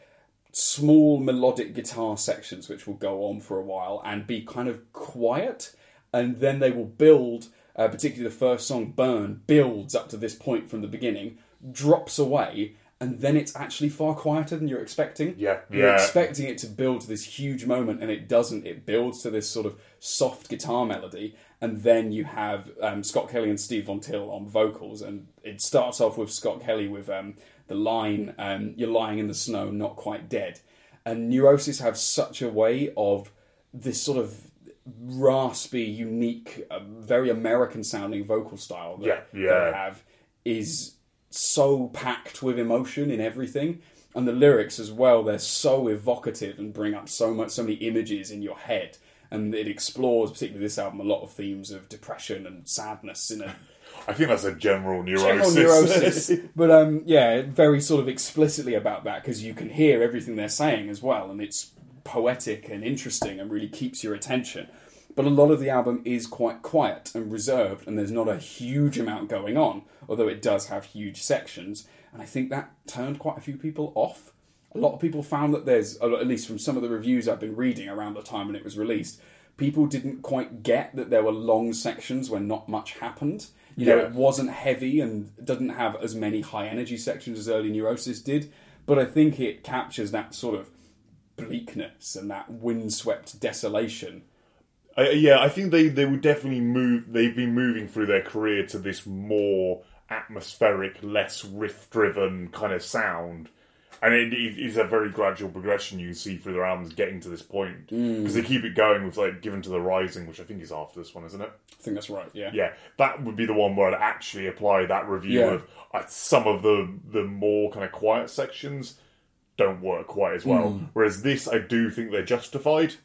S2: small melodic guitar sections which will go on for a while and be kind of quiet and then they will build uh, particularly the first song burn builds up to this point from the beginning drops away and then it's actually far quieter than you're expecting.
S1: Yeah,
S2: you're
S1: yeah.
S2: expecting it to build to this huge moment and it doesn't. It builds to this sort of soft guitar melody and then you have um, Scott Kelly and Steve Von Till on vocals and it starts off with Scott Kelly with um, the line um, you're lying in the snow not quite dead. And Neurosis have such a way of this sort of raspy unique uh, very American sounding vocal style that
S1: Yeah, yeah.
S2: they have is so packed with emotion in everything and the lyrics as well they're so evocative and bring up so much so many images in your head and it explores particularly this album a lot of themes of depression and sadness in a
S1: I think that's a general
S2: general
S1: neurosis.
S2: neurosis but um yeah very sort of explicitly about that because you can hear everything they're saying as well and it's poetic and interesting and really keeps your attention. But a lot of the album is quite quiet and reserved and there's not a huge amount going on although it does have huge sections. And i think that turned quite a few people off. A lot of people found that there's at least from some of the reviews i've been reading around the time when it was released people didn't quite get that there were long sections where not much happened. You know
S1: Yeah.
S2: it wasn't heavy and doesn't have as many high energy sections as early neurosis did but i think it captures that sort of bleakness and that windswept desolation
S1: I, yeah, I think they, they would definitely move. They've been moving through their career to this more atmospheric, less riff driven kind of sound. and it, is a very gradual progression you see through their albums getting to this point because they keep it going with like "Given to the Rising," which I think is after this one, isn't it?
S2: I think that's right. Yeah.
S1: Yeah, that would be the one where I'd actually apply that review
S2: Yeah.
S1: of uh, some of the the more kind of quiet sections don't work quite as well.
S2: Hmm.
S1: Whereas this, I do think they're justified.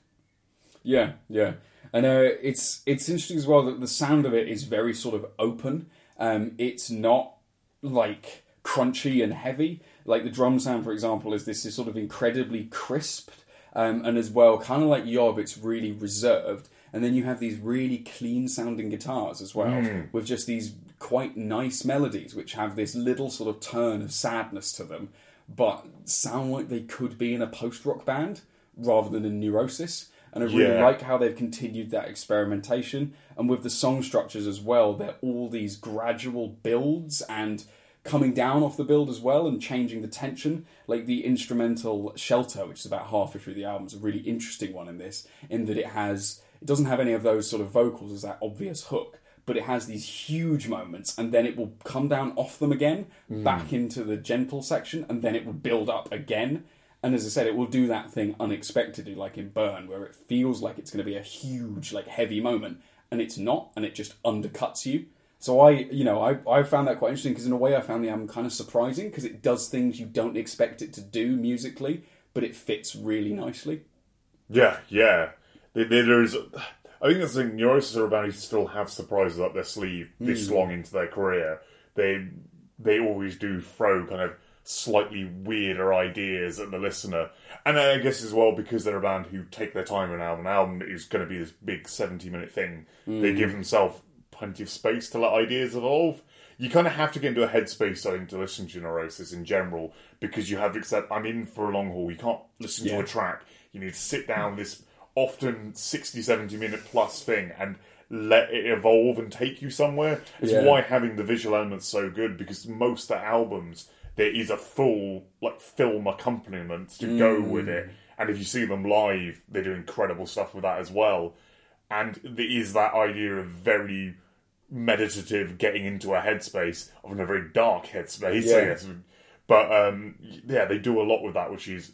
S2: Yeah, yeah, and uh, it's it's interesting as well that the sound of it is very sort of open. Um, it's not like crunchy and heavy. Like the drum sound, for example, is this is sort of incredibly crisp, um, and as well, kind of like Yob, it's really reserved. And then you have these really clean sounding guitars as well, with just these quite nice melodies, which have this little sort of turn of sadness to them, but sound like they could be in a post rock band rather than in Neurosis. And I really
S1: Yeah.
S2: like how they've continued that experimentation. And with the song structures as well, they're all these gradual builds and coming down off the build as well and changing the tension. Like the instrumental Shelter, which is about halfway through the album, is a really interesting one in this, in that it has it doesn't have any of those sort of vocals as that obvious hook, but it has these huge moments and then it will come down off them again, hmm. back into the gentle section, and then it will build up again. And as I said, it will do that thing unexpectedly, like in Burn, where it feels like it's going to be a huge, like heavy moment, and it's not, and it just undercuts you. So I, you know, I, I found that quite interesting because in a way I found the album kind of surprising because it does things you don't expect it to do musically, but it fits really nicely.
S1: Yeah, yeah. There- there- There's, I think that's the thing. Neurosis are a band who still have surprises up their sleeve this
S2: Hmm.
S1: long into their career. They they always do throw kind of slightly weirder ideas at the listener, and I guess as well because they're a band who take their time on an album. An album is going to be this big seventy minute thing.
S2: Hmm.
S1: They give themselves plenty of space to let ideas evolve. You kind of have to get into a headspace, I think, to listen to Neurosis in general, because you have to accept I'm in for a long haul. You can't listen
S2: Yeah.
S1: to a track. You need to sit down this often 60, 70 minute plus thing and let it evolve and take you somewhere. It's
S2: Yeah.
S1: why having the visual elements so good because most of the albums there is a full like film accompaniment to go with it. And if you see them live, they do incredible stuff with that as well. And there is that idea of very meditative getting into a headspace of a very dark headspace, I
S2: Yeah.
S1: guess. But um, yeah, they do a lot with that, which is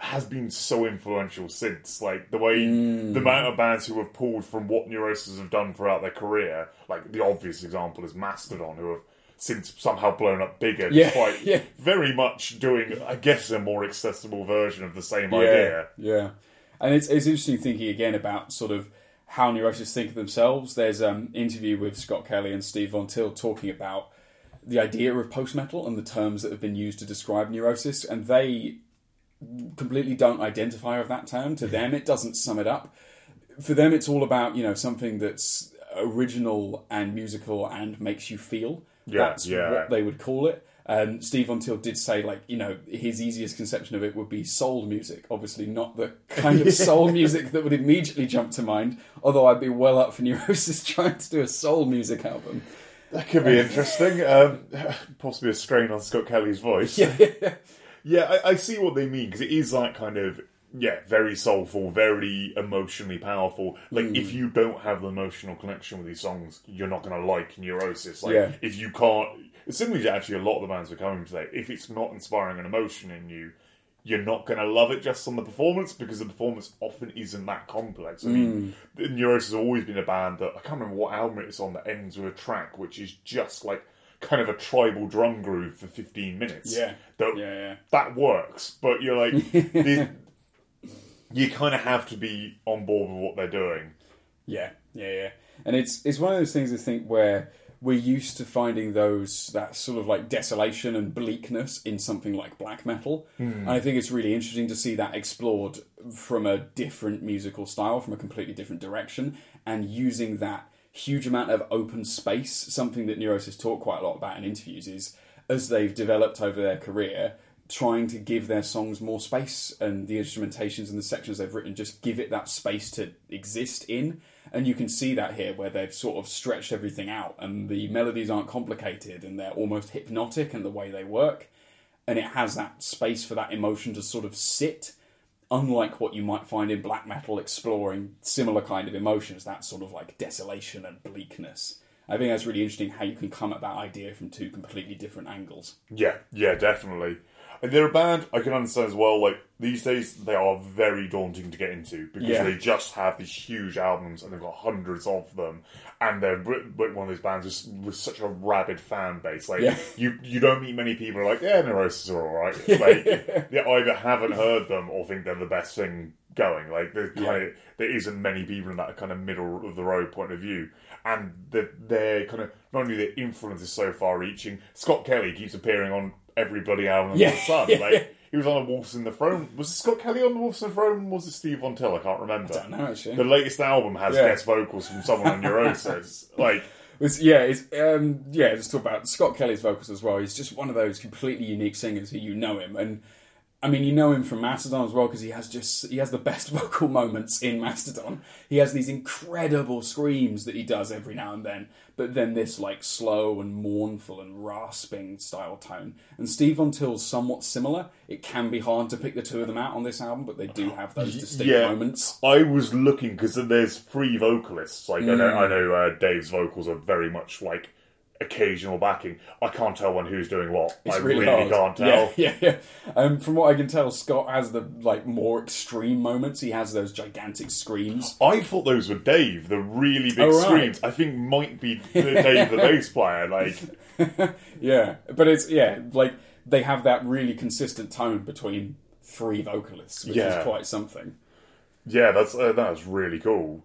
S1: has been so influential since. Like the way
S2: Mm.
S1: the amount of bands who have pulled from what Neurosis have done throughout their career. Like the obvious example is Mastodon, who have since somehow blown up bigger,
S2: Yeah,
S1: despite
S2: yeah.
S1: very much doing, I guess, a more accessible version of the same idea.
S2: Yeah, and it's it's interesting thinking again about sort of how Neurosis think of themselves. There's an um, interview with Scott Kelly and Steve Von Till talking about the idea of post metal and the terms that have been used to describe Neurosis, and they completely don't identify with that term. To them, it doesn't sum it up. For them, it's all about you know something that's original and musical and makes you feel.
S1: Yeah,
S2: That's
S1: yeah.
S2: what they would call it. Um, Steve Von Till did say, like, you know, his easiest conception of it would be soul music. Obviously, not the kind of soul music that would immediately jump to mind. Although I'd be well up for Neurosis trying to do a soul music album.
S1: That could be interesting. Um, possibly a strain on Scott Kelly's voice. Yeah, I, I see what they mean because it is like kind of yeah, very soulful, very emotionally powerful. Like
S2: Hmm.
S1: if you don't have the emotional connection with these songs, you're not going to like Neurosis. Like
S2: Yeah.
S1: if you can't, it's similar to actually a lot of the bands we're coming today. If it's not inspiring an emotion in you, you're not going to love it just on the performance because the performance often isn't that complex. I
S2: Hmm.
S1: mean, the Neurosis has always been a band that I can't remember what album it's on that ends with a track which is just like kind of a tribal drum groove for 15 minutes.
S2: Yeah.
S1: That,
S2: Yeah, yeah.
S1: that works, but you're like, these- you kind of have to be on board with what they're doing.
S2: Yeah, yeah, yeah. And it's it's one of those things I think where we're used to finding those that sort of like desolation and bleakness in something like black metal. Hmm. And I think it's really interesting to see that explored from a different musical style, from a completely different direction, and using that huge amount of open space. Something that Neurosis talk quite a lot about in interviews is as they've developed over their career, trying to give their songs more space and the instrumentations and the sections they've written just give it that space to exist in. And you can see that here where they've sort of stretched everything out and the melodies aren't complicated and they're almost hypnotic in the way they work. And it has that space for that emotion to sort of sit, unlike what you might find in black metal exploring similar kind of emotions, that sort of like desolation and bleakness. I think that's really interesting how you can come at that idea from two completely different angles.
S1: Yeah, yeah, definitely. And they're a band I can understand as well. Like these days, they are very daunting to get into because
S2: Yeah.
S1: they just have these huge albums and they've got hundreds of them, and they're one of those bands with, with such a rabid fan base. Like
S2: Yeah.
S1: you, you don't meet many people who are like, yeah, Neurosis are all right. Like they either haven't heard them or think they're the best thing going. Like there's kind of there isn't many people in that kind of middle of the road point of view, and the, they're kind of not only their influence is so far reaching. Scott Kelly keeps appearing on every bloody album under
S2: Yeah.
S1: the sun.
S2: Yeah.
S1: Like he was on the Wolves in the Throne. Was it Scott Kelly on the Wolves in the Throne? Or was it Steve Von Till? I can't remember.
S2: I don't know actually.
S1: The latest album has guest vocals from someone on Neurosis. like
S2: It's, yeah, it's um, yeah. Just talk about Scott Kelly's vocals as well. He's just one of those completely unique singers who you know him, and I mean you know him from Mastodon as well because he has just he has the best vocal moments in Mastodon. He has these incredible screams that he does every now and then, but then this like slow and mournful and rasping style tone. And Steve Von Till's somewhat similar. It can be hard to pick the two of them out on this album, but they do have those distinct
S1: yeah.
S2: moments.
S1: I was looking because there's three vocalists. Like I know,
S2: Mm.
S1: I know uh, Dave's vocals are very much like occasional backing. I can't tell when who's doing what. I really,
S2: hard.
S1: can't tell.
S2: Yeah, yeah, yeah. Um, from what I can tell, Scott has the like more extreme moments. He has those gigantic screams.
S1: I thought those were Dave, the really big
S2: Oh, right.
S1: screams. I think might be Dave, the bass player. Like,
S2: Yeah, but it's yeah, like they have that really consistent tone between three vocalists, which
S1: Yeah.
S2: is quite something.
S1: yeah, that's uh, that's really cool.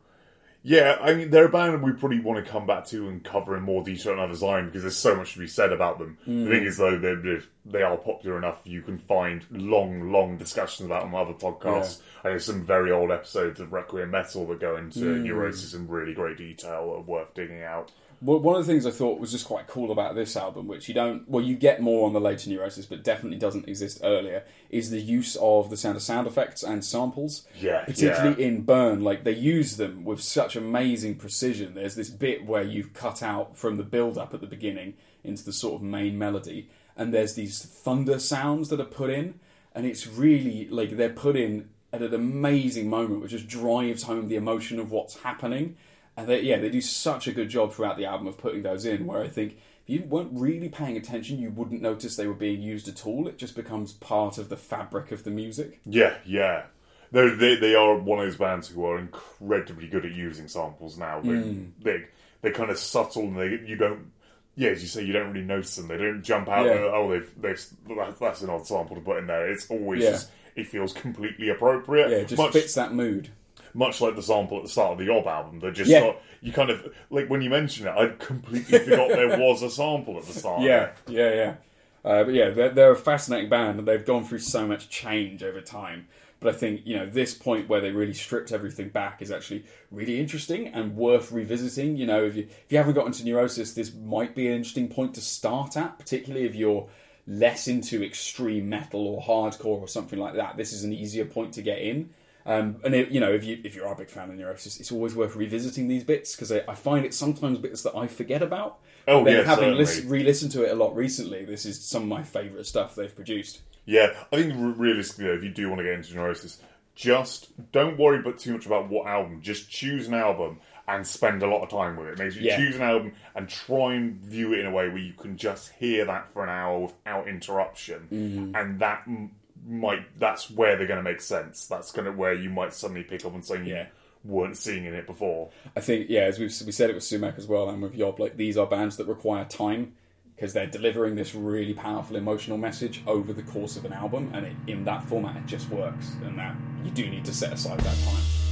S1: Yeah, I mean, they're a band we probably want to come back to and cover in more detail another time because there's so much to be said about them. The hmm. thing is, though, they're, they're- they are popular enough you can find long, long discussions about them on other podcasts. I know some very old episodes of Requiem Metal that go into hmm. Neurosis in really great detail are worth digging out.
S2: Well, one of the things I thought was just quite cool about this album, which you don't, well, you get more on the later Neurosis, but definitely doesn't exist earlier, is the use of the sound of sound effects and samples.
S1: Yeah,
S2: particularly in Burn, like they use them with such amazing precision. There's this bit where you've cut out from the build up at the beginning into the sort of main melody, and there's these thunder sounds that are put in, and it's really like they're put in at an amazing moment, which just drives home the emotion of what's happening. And they, yeah, they do such a good job throughout the album of putting those in. Where I think if you weren't really paying attention, you wouldn't notice they were being used at all. It just becomes part of the fabric of the music.
S1: Yeah, yeah. They they are one of those bands who are incredibly good at using samples now. They
S2: Mm.
S1: they they're kind of subtle and they you don't. Yeah, as you say, you don't really notice them. They don't jump out.
S2: Yeah.
S1: and, oh, they've they've that's, that's an odd sample to put in there. It's always
S2: Yeah.
S1: just it feels completely appropriate.
S2: Yeah, it just
S1: much,
S2: fits that mood.
S1: Much like the sample at the start of the Yob album. They're just
S2: Yeah.
S1: not, you kind of like when you mention it, I completely forgot there was a sample at the start.
S2: Yeah, yeah, yeah. Uh, but yeah, they're, they're a fascinating band, and they've gone through so much change over time. But I think you know this point where they really stripped everything back is actually really interesting and worth revisiting. You know, if you if you haven't gotten to Neurosis, this might be an interesting point to start at, particularly if you're less into extreme metal or hardcore or something like that. This is an easier point to get in. Um, and it, you know, if you if you are a big fan of Neurosis, it's always worth revisiting these bits because I, I find it sometimes bits that I forget about.
S1: Oh,
S2: then
S1: yeah,
S2: having lis- re-listened to it a lot recently, this is some of my favourite stuff they've produced.
S1: Yeah, I think realistically, though, if you do want to get into Neurosis, just don't worry but too much about what album. Just choose an album and spend a lot of time with it. Maybe
S2: Yeah.
S1: choose an album and try and view it in a way where you can just hear that for an hour without interruption,
S2: Mm-hmm.
S1: and that might that's where they're going to make sense. That's going to where you might suddenly pick up on something
S2: Yeah.
S1: you weren't seeing in it before.
S2: I think, yeah, as we've we said it with Sumac as well, and with Yob, like these are bands that require time because they're delivering this really powerful emotional message over the course of an album, and it, in that format, it just works. And that you do need to set aside that time.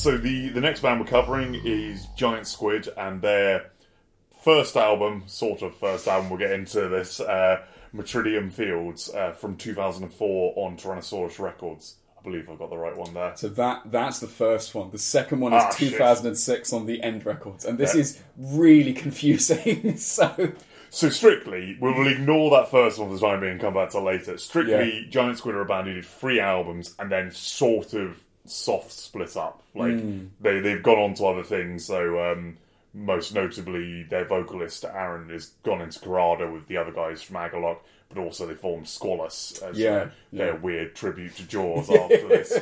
S1: So the the next band we're covering is Giant Squid and their first album, sort of first album. We'll get into this. Uh, Metridium Fields uh, from 2004 on Tyrannosaurus Records. I believe I've got the right one there.
S2: So that that's the first one. The second one is
S1: Ah, shit.
S2: 2006 on the End Records, and this
S1: Yeah.
S2: is really confusing. so
S1: So strictly, we will ignore that first one for the time being come back to later. Strictly, Giant Squid are a band who did three albums and then sort of soft split up. Like they they've gone on to other things. So um, most notably, their vocalist Aaron has gone into Khôrada with the other guys from Agalloch, but also they formed Squalus as
S2: Yeah,
S1: uh, their
S2: yeah.
S1: weird tribute to Jaws after this.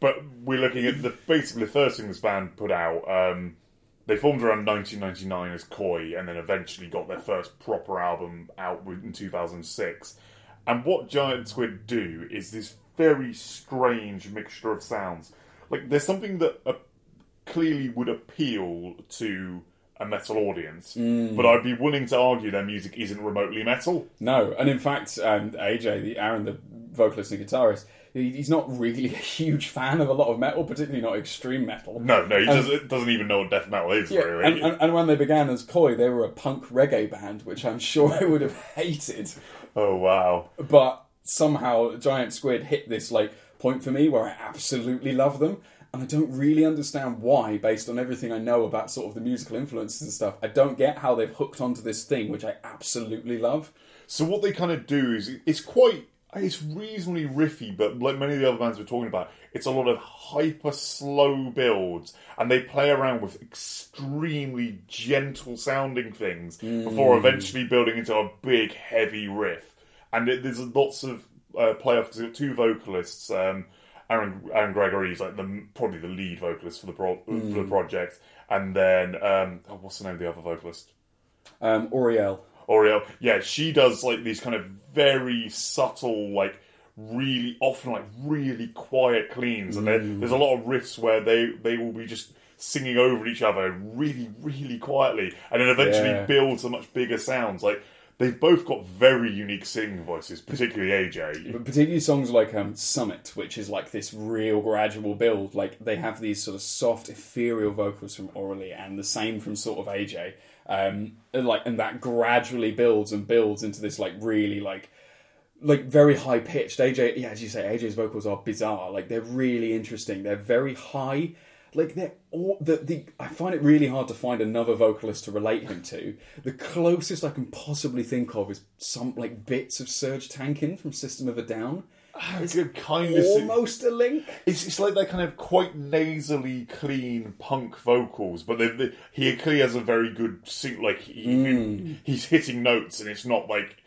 S1: But we're looking at the basically the first thing this band put out. Um, they formed around 1999 as Koi, and then eventually got their first proper album out in 2006. And what Giant Squid do is this very strange mixture of sounds. Like there's something that uh, clearly would appeal to a metal audience, but I'd be willing to argue their music isn't remotely metal.
S2: no, and in fact, um, AJ, the Aaron, the vocalist and guitarist, he's not really a huge fan of a lot of metal, particularly not extreme metal.
S1: No, no, he doesn't, doesn't even know what death metal is.
S2: Yeah,
S1: really.
S2: and, and, and when they began as Koi, they were a punk reggae band, which I'm sure I would have hated.
S1: oh wow.
S2: But somehow Giant Squid hit this like point for me where I absolutely love them. And I don't really understand why, based on everything I know about sort of the musical influences and stuff. I don't get how they've hooked onto this thing, which I absolutely love.
S1: So what they kind of do is it's quite it's reasonably riffy, but like many of the other bands we're talking about, it's a lot of hyper slow builds, and they play around with extremely gentle sounding things hmm. before eventually building into a big heavy riff. And it, there's lots of uh, play off to two vocalists. Um, Aaron, Aaron Gregory is like the probably the lead vocalist for the pro, for the project, and then um, oh, what's the name of the other vocalist?
S2: Um, Aurielle.
S1: Aurielle, yeah, she does like these kind of very subtle, like really often like really quiet cleans, and there, there's a lot of riffs where they they will be just singing over each other really really quietly, and then eventually
S2: Yeah.
S1: build to much bigger sounds. Like they've both got very unique singing voices, particularly AJ.
S2: But particularly songs like um, Summit, which is like this real gradual build. Like they have these sort of soft, ethereal vocals from Aurielle, and the same from sort of AJ. Um, and like, and that gradually builds and builds into this like really like like very high pitched. AJ, yeah, as you say, AJ's vocals are bizarre. Like they're really interesting. They're very high. Like they're all the, the I find it really hard to find another vocalist to relate him to. The closest I can possibly think of is some like bits of Serj Tankian from System of a Down.
S1: It's a kind of
S2: Almost a link.
S1: It's, it's like they're kind of quite nasally clean punk vocals, but they, they, he clearly has a very good suit. Like he,
S2: Mm.
S1: he's hitting notes, and it's not like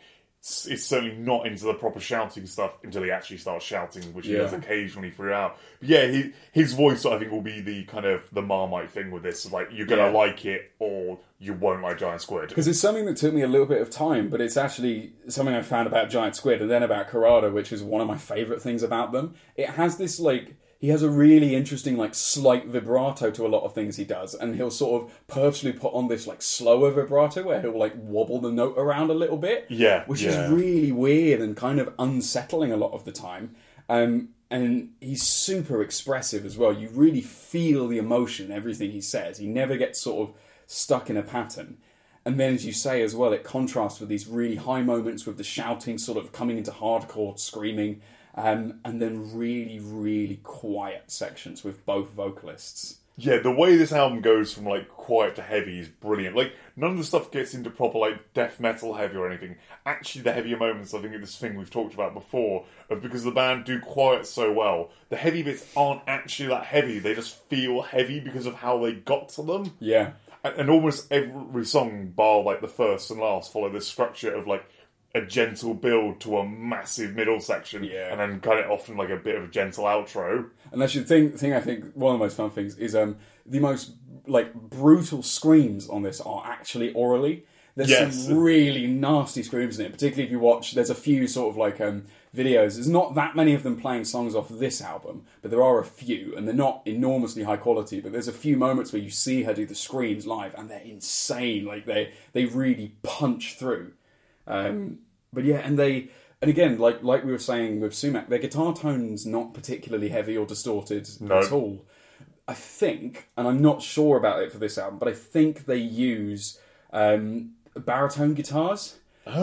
S1: it's, it's certainly not into the proper shouting stuff until he actually starts shouting, which he
S2: Yeah.
S1: does occasionally throughout. But yeah, he, his voice I think will be the kind of the Marmite thing with this. Like you're gonna
S2: Yeah.
S1: like it, or you won't like Giant Squid.
S2: Because it's something that took me a little bit of time, but it's actually something I found about Giant Squid and then about Khôrada, which is one of my favourite things about them. It has this like he has a really interesting like slight vibrato to a lot of things he does, and he'll sort of purposely put on this like slower vibrato where he'll like wobble the note around a little bit.
S1: Yeah,
S2: which
S1: yeah.
S2: is really weird and kind of unsettling a lot of the time. Um, and he's super expressive as well. You really feel the emotion in everything he says. He never gets sort of stuck in a pattern. And then, as you say as well, it contrasts with these really high moments with the shouting sort of coming into hardcore screaming, um, and then really, really quiet sections with both vocalists.
S1: Yeah, the way this album goes from like quiet to heavy is brilliant. Like none of the stuff gets into proper like death metal heavy or anything. Actually, the heavier moments, I think, are this thing we've talked about before, of because the band do quiet so well. The heavy bits aren't actually that heavy; they just feel heavy because of how they got to them.
S2: Yeah,
S1: And, and almost every song, bar like the first and last, follow this structure of like a gentle build to a massive middle section,
S2: Yeah.
S1: and then kind of often like a bit of a gentle outro.
S2: And that's the thing. Thing I think one of the most fun things is um the most like brutal screams on this are actually Aurielle. There's
S1: Yes.
S2: some really nasty screams in it, particularly if you watch. There's a few sort of like um videos. There's not that many of them playing songs off this album, but there are a few, and they're not enormously high quality. But there's a few moments where you see her do the screams live, and they're insane. Like they they really punch through. Um, but yeah, and they and again, like like we were saying with Sumac, their guitar tone's not particularly heavy or distorted
S1: No.
S2: at all. I think, and I'm not sure about it for this album, but I think they use um, baritone guitars.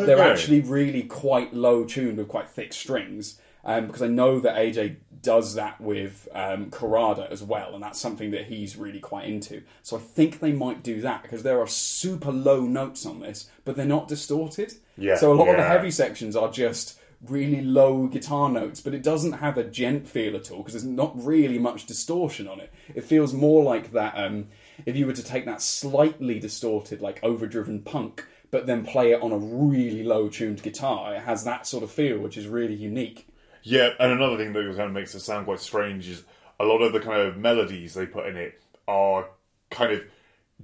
S2: They're actually really quite low tuned with quite thick strings. Um, because I know that AJ does that with um, Khôrada as well, and that's something that he's really quite into. So I think they might do that because there are super low notes on this, but they're not distorted.
S1: Yeah,
S2: So a lot of the heavy sections are just really low guitar notes, but it doesn't have a djent feel at all because there's not really much distortion on it. It feels more like that. Um, if you were to take that slightly distorted, like overdriven punk, but then play it on a really low tuned guitar, it has that sort of feel, which is really unique.
S1: Yeah, and another thing that kind of makes it sound quite strange is a lot of the kind of melodies they put in it are kind of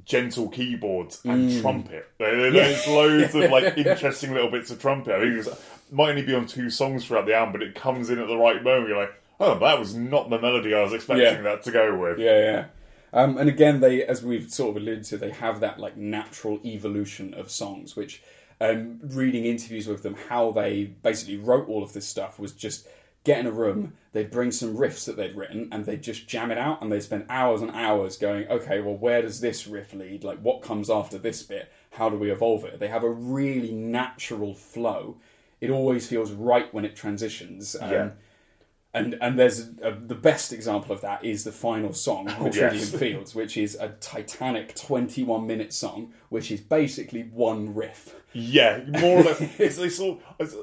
S1: gentle keyboards and trumpet. There's loads of like interesting little bits of trumpet. I think it might only be on two songs throughout the album, but it comes in at the right moment. You're like, oh, that was not the melody I was expecting
S2: Yeah.
S1: that to go with.
S2: Yeah, yeah. Um, and again, they, as we've sort of alluded to, they have that like natural evolution of songs. Which, um, reading interviews with them, how they basically wrote all of this stuff was just get in a room, they'd bring some riffs that they'd written, and they'd just jam it out, and they'd spend hours and hours going, okay, well, where does this riff lead? Like, what comes after this bit? How do we evolve it? They have a really natural flow. It always feels right when it transitions. Um,
S1: Yeah.
S2: And and there's a, the best example of that is the final song, oh, Metridium
S1: yes.
S2: Fields, which is a titanic 21 minute song, which is basically one riff.
S1: Yeah, more or less. It's, it's, all, it's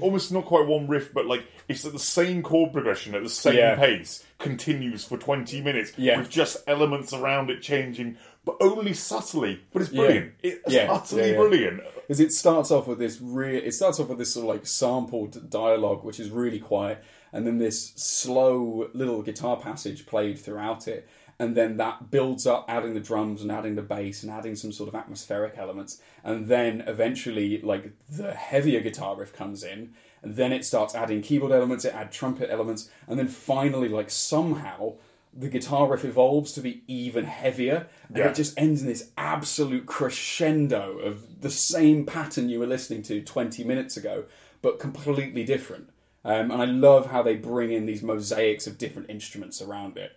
S1: almost not quite one riff, but like it's at the same chord progression at the same
S2: Yeah.
S1: pace continues for twenty minutes
S2: Yeah.
S1: with just elements around it changing, but only subtly. But it's brilliant. It's
S2: Yeah.
S1: utterly
S2: Yeah, yeah.
S1: brilliant.
S2: Because it starts off with this real, it starts off with this sort of like sampled dialogue, which is really quiet, and then this slow little guitar passage played throughout it, and then that builds up, adding the drums and adding the bass and adding some sort of atmospheric elements, and then eventually like the heavier guitar riff comes in, and then it starts adding keyboard elements, it adds trumpet elements, and then finally like somehow the guitar riff evolves to be even heavier, and
S1: Yeah.
S2: it just ends in this absolute crescendo of the same pattern you were listening to 20 minutes ago, but completely different. Um, and I love how they bring in these mosaics of different instruments around it.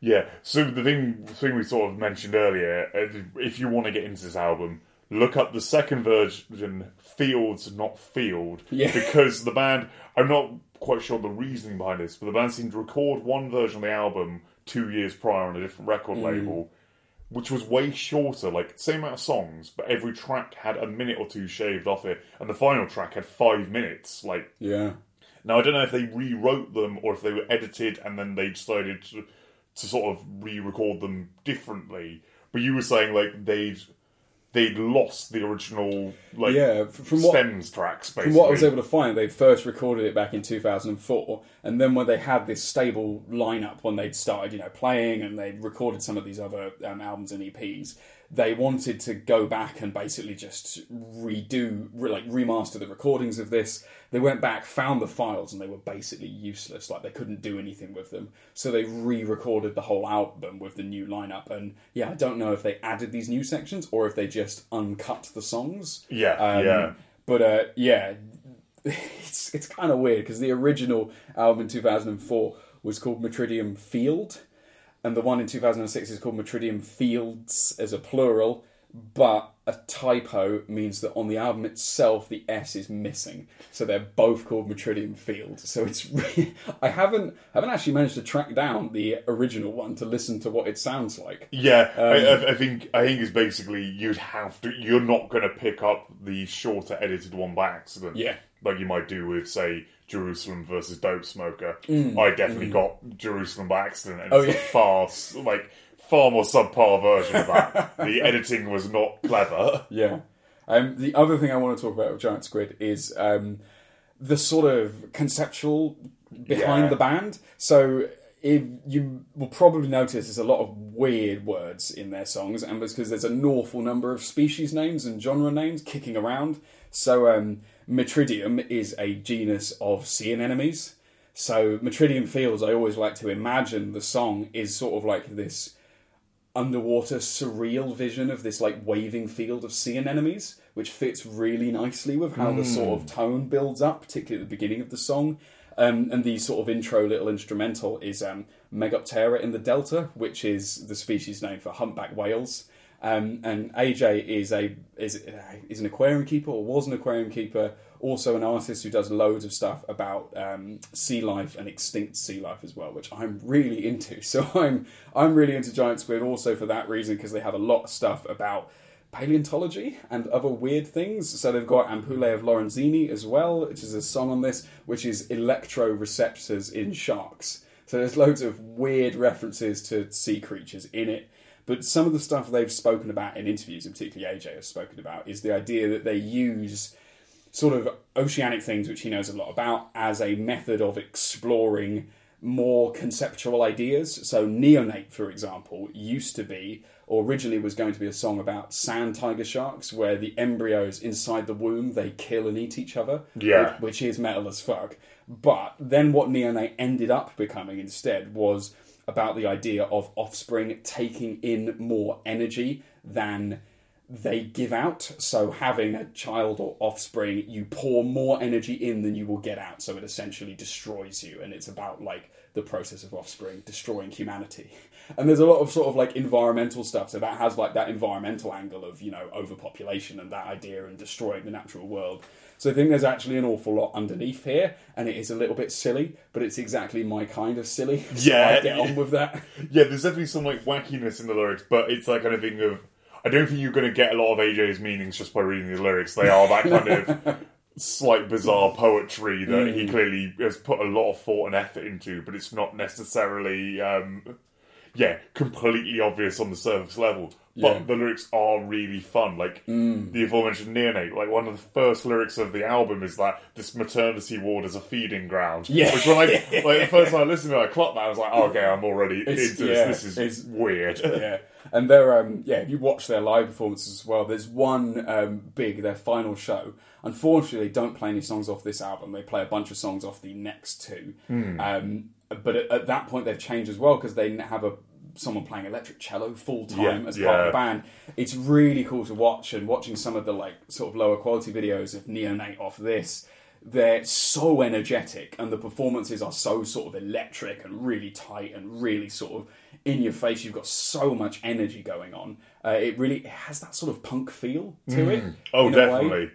S1: Yeah. So the thing, thing we sort of mentioned earlier, uh, if you want to get into this album, look up the second version, Fields, not Field,
S2: Yeah.
S1: because the band. I'm not quite sure the reasoning behind this, but the band seemed to record one version of the album two years prior on a different record label. Which was way shorter, like same amount of songs, but every track had a minute or two shaved off it, and the final track had five minutes. Like
S2: Yeah.
S1: Now, I don't know if they rewrote them or if they were edited and then they decided to, to sort of re-record them differently. But you were saying like they'd they'd lost the original like
S2: Yeah, from what-
S1: stems tracks basically.
S2: From what I was able to find, they first recorded it back in 2004, and then when they had this stable lineup, when they'd started, you know, playing and they'd recorded some of these other um, albums and EPs, they wanted to go back and basically just redo, re- like remaster the recordings of this. They went back, found the files, and they were basically useless. Like they couldn't do anything with them. So they re-recorded the whole album with the new lineup. And yeah, I don't know if they added these new sections or if they just uncut the songs.
S1: yeah,
S2: Um,
S1: yeah,
S2: But uh, yeah, it's it's kind of weird because the original album in 2004 was called Metridium Field, and the one in 2006 is called Metridium Fields as a plural. But a typo means that on the album itself the S is missing, so they're both called Metridium Field. So it's I haven't haven't actually managed to track down the original one to listen to what it sounds like.
S1: yeah.
S2: Um,
S1: I, I, I think I think it's basically you'd have to. You're not going to pick up the shorter edited one by accident.
S2: Yeah.
S1: like you might do with say Jerusalem versus Dope Smoker.
S2: Mm.
S1: I definitely got Jerusalem by accident, and
S2: Oh,
S1: it's a
S2: yeah.
S1: far like far more subpar version of that. the editing was not clever.
S2: Yeah. Um, the other thing I want to talk about with Giant Squid is um, the sort of conceptual behind
S1: Yeah.
S2: the band. So if you will probably notice there's a lot of weird words in their songs, and it's because there's an awful number of species names and genre names kicking around. So um, Metridium is a genus of sea anemones. So Metridium Fields, I always like to imagine the song is sort of like this underwater surreal vision of this like waving field of sea anemones, which fits really nicely with how the sort of tone builds up, particularly at the beginning of the song. Um, and the sort of intro little instrumental is um, Megaptera in the Delta, which is the species name for humpback whales. Um, and AJ is a is is an aquarium keeper or was an aquarium keeper, also an artist who does loads of stuff about um, sea life and extinct sea life as well, which I'm really into. So I'm I'm really into giant squid also for that reason because they have a lot of stuff about paleontology and other weird things. So they've got Ampullae of Lorenzini as well, which is a song on this, which is electroreceptors in sharks. So there's loads of weird references to sea creatures in it. But some of the stuff they've spoken about in interviews, and particularly AJ has spoken about, is the idea that they use sort of oceanic things, which he knows a lot about, as a method of exploring more conceptual ideas. So, Neonate, for example, used to be, or originally was going to be a song about sand tiger sharks, where the embryos inside the womb they kill and eat each other.
S1: Yeah.
S2: Which, which is metal as fuck. But then what Neonate ended up becoming instead was about the idea of offspring taking in more energy than they give out. So having a child or offspring, you pour more energy in than you will get out. So it essentially destroys you, and it's about like the process of offspring destroying humanity. And there's a lot of sort of like environmental stuff. So that has like that environmental angle of you know overpopulation and that idea and destroying the natural world. So I think there's actually an awful lot underneath here, and it is a little bit silly, but it's exactly my kind of silly. So
S1: Yeah.
S2: I get on with that.
S1: Yeah, there's definitely some like wackiness in the lyrics, but it's that kind of thing of I don't think you're going to get a lot of AJ's meanings just by reading the lyrics. They are that kind of slight bizarre poetry that
S2: Mm.
S1: he clearly has put a lot of thought and effort into, but it's not necessarily um, yeah completely obvious on the surface level. But
S2: Yeah. Mm.
S1: the lyrics are really fun. Like the aforementioned Neonate, like one of the first lyrics of the album is that this maternity ward is a feeding ground.
S2: Yeah.
S1: Which when I like the first time I listened to it, I clocked that. I was like, oh, okay, I'm already
S2: It's-
S1: into
S2: yeah,
S1: this. This is weird.
S2: yeah, and they're um, yeah. If you watch their live performances as well, there's one um, big their final show. Unfortunately, they don't play any songs off this album. They play a bunch of songs off the next two. Um, but at, at that point, they've changed as well because they have a someone playing electric cello full time
S1: Yeah,
S2: as part of the band. It's really cool to watch and watching some of the like sort of lower quality videos of Neonate off this. They're so energetic and the performances are so sort of electric and really tight and really sort of in your face. You've got so much energy going on. Uh, it really it has that sort of punk feel to it.
S1: Oh,
S2: in a way.
S1: definitely.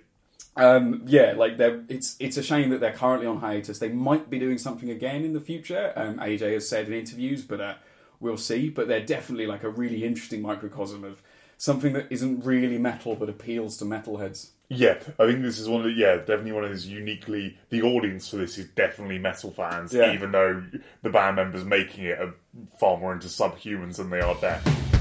S2: Um, yeah, like they're it's it's a shame that they're currently on hiatus. They might be doing something again in the future. Um, AJ has said in interviews, but uh, we'll see. But they're definitely like a really interesting microcosm of something that isn't really metal but appeals to metalheads.
S1: Yeah, I think this is one of the, yeah, definitely one of those uniquely, the audience for this is definitely metal fans,
S2: Yeah.
S1: even though the band members making it are far more into subhumans than they are deaf.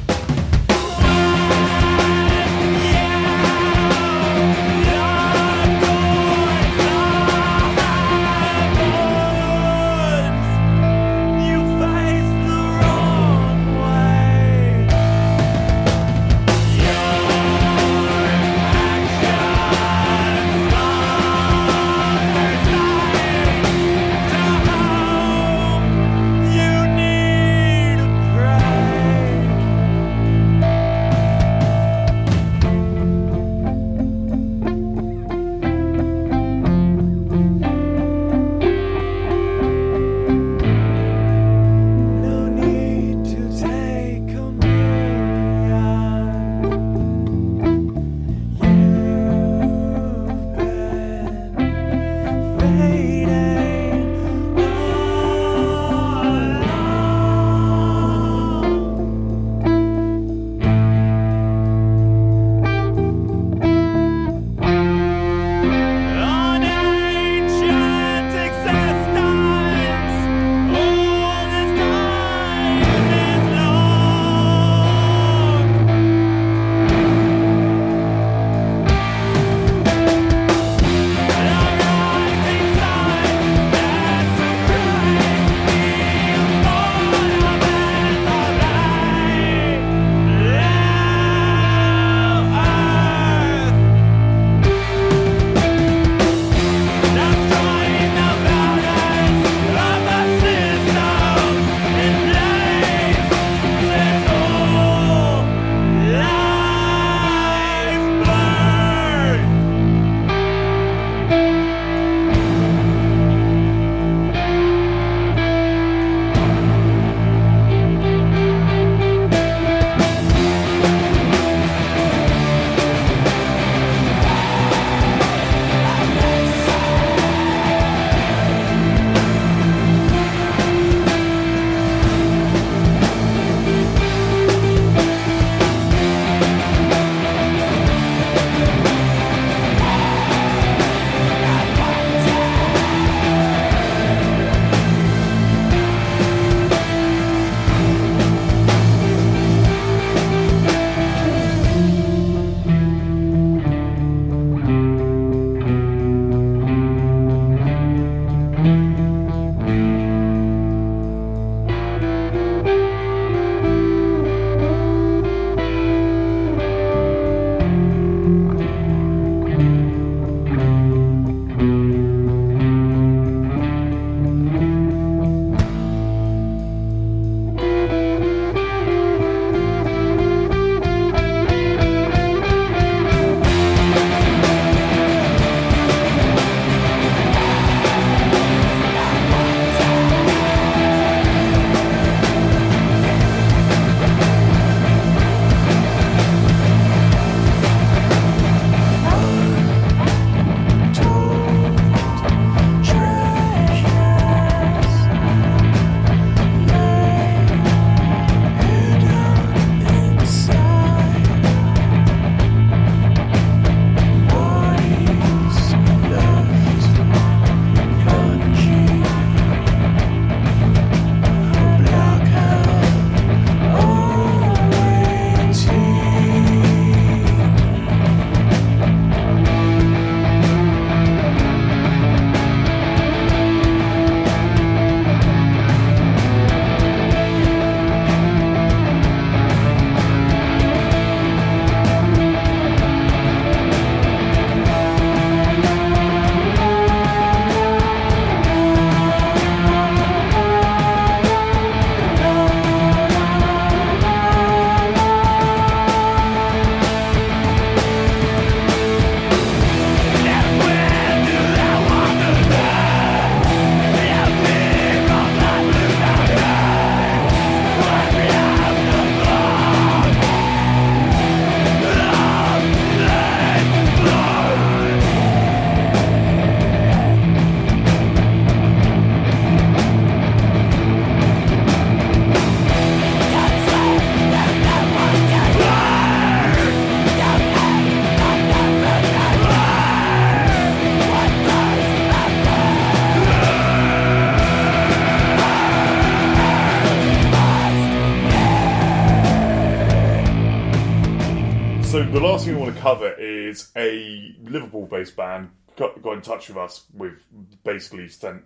S3: The
S1: last thing we want to cover is a Liverpool-based band got, got in touch with us with basically sent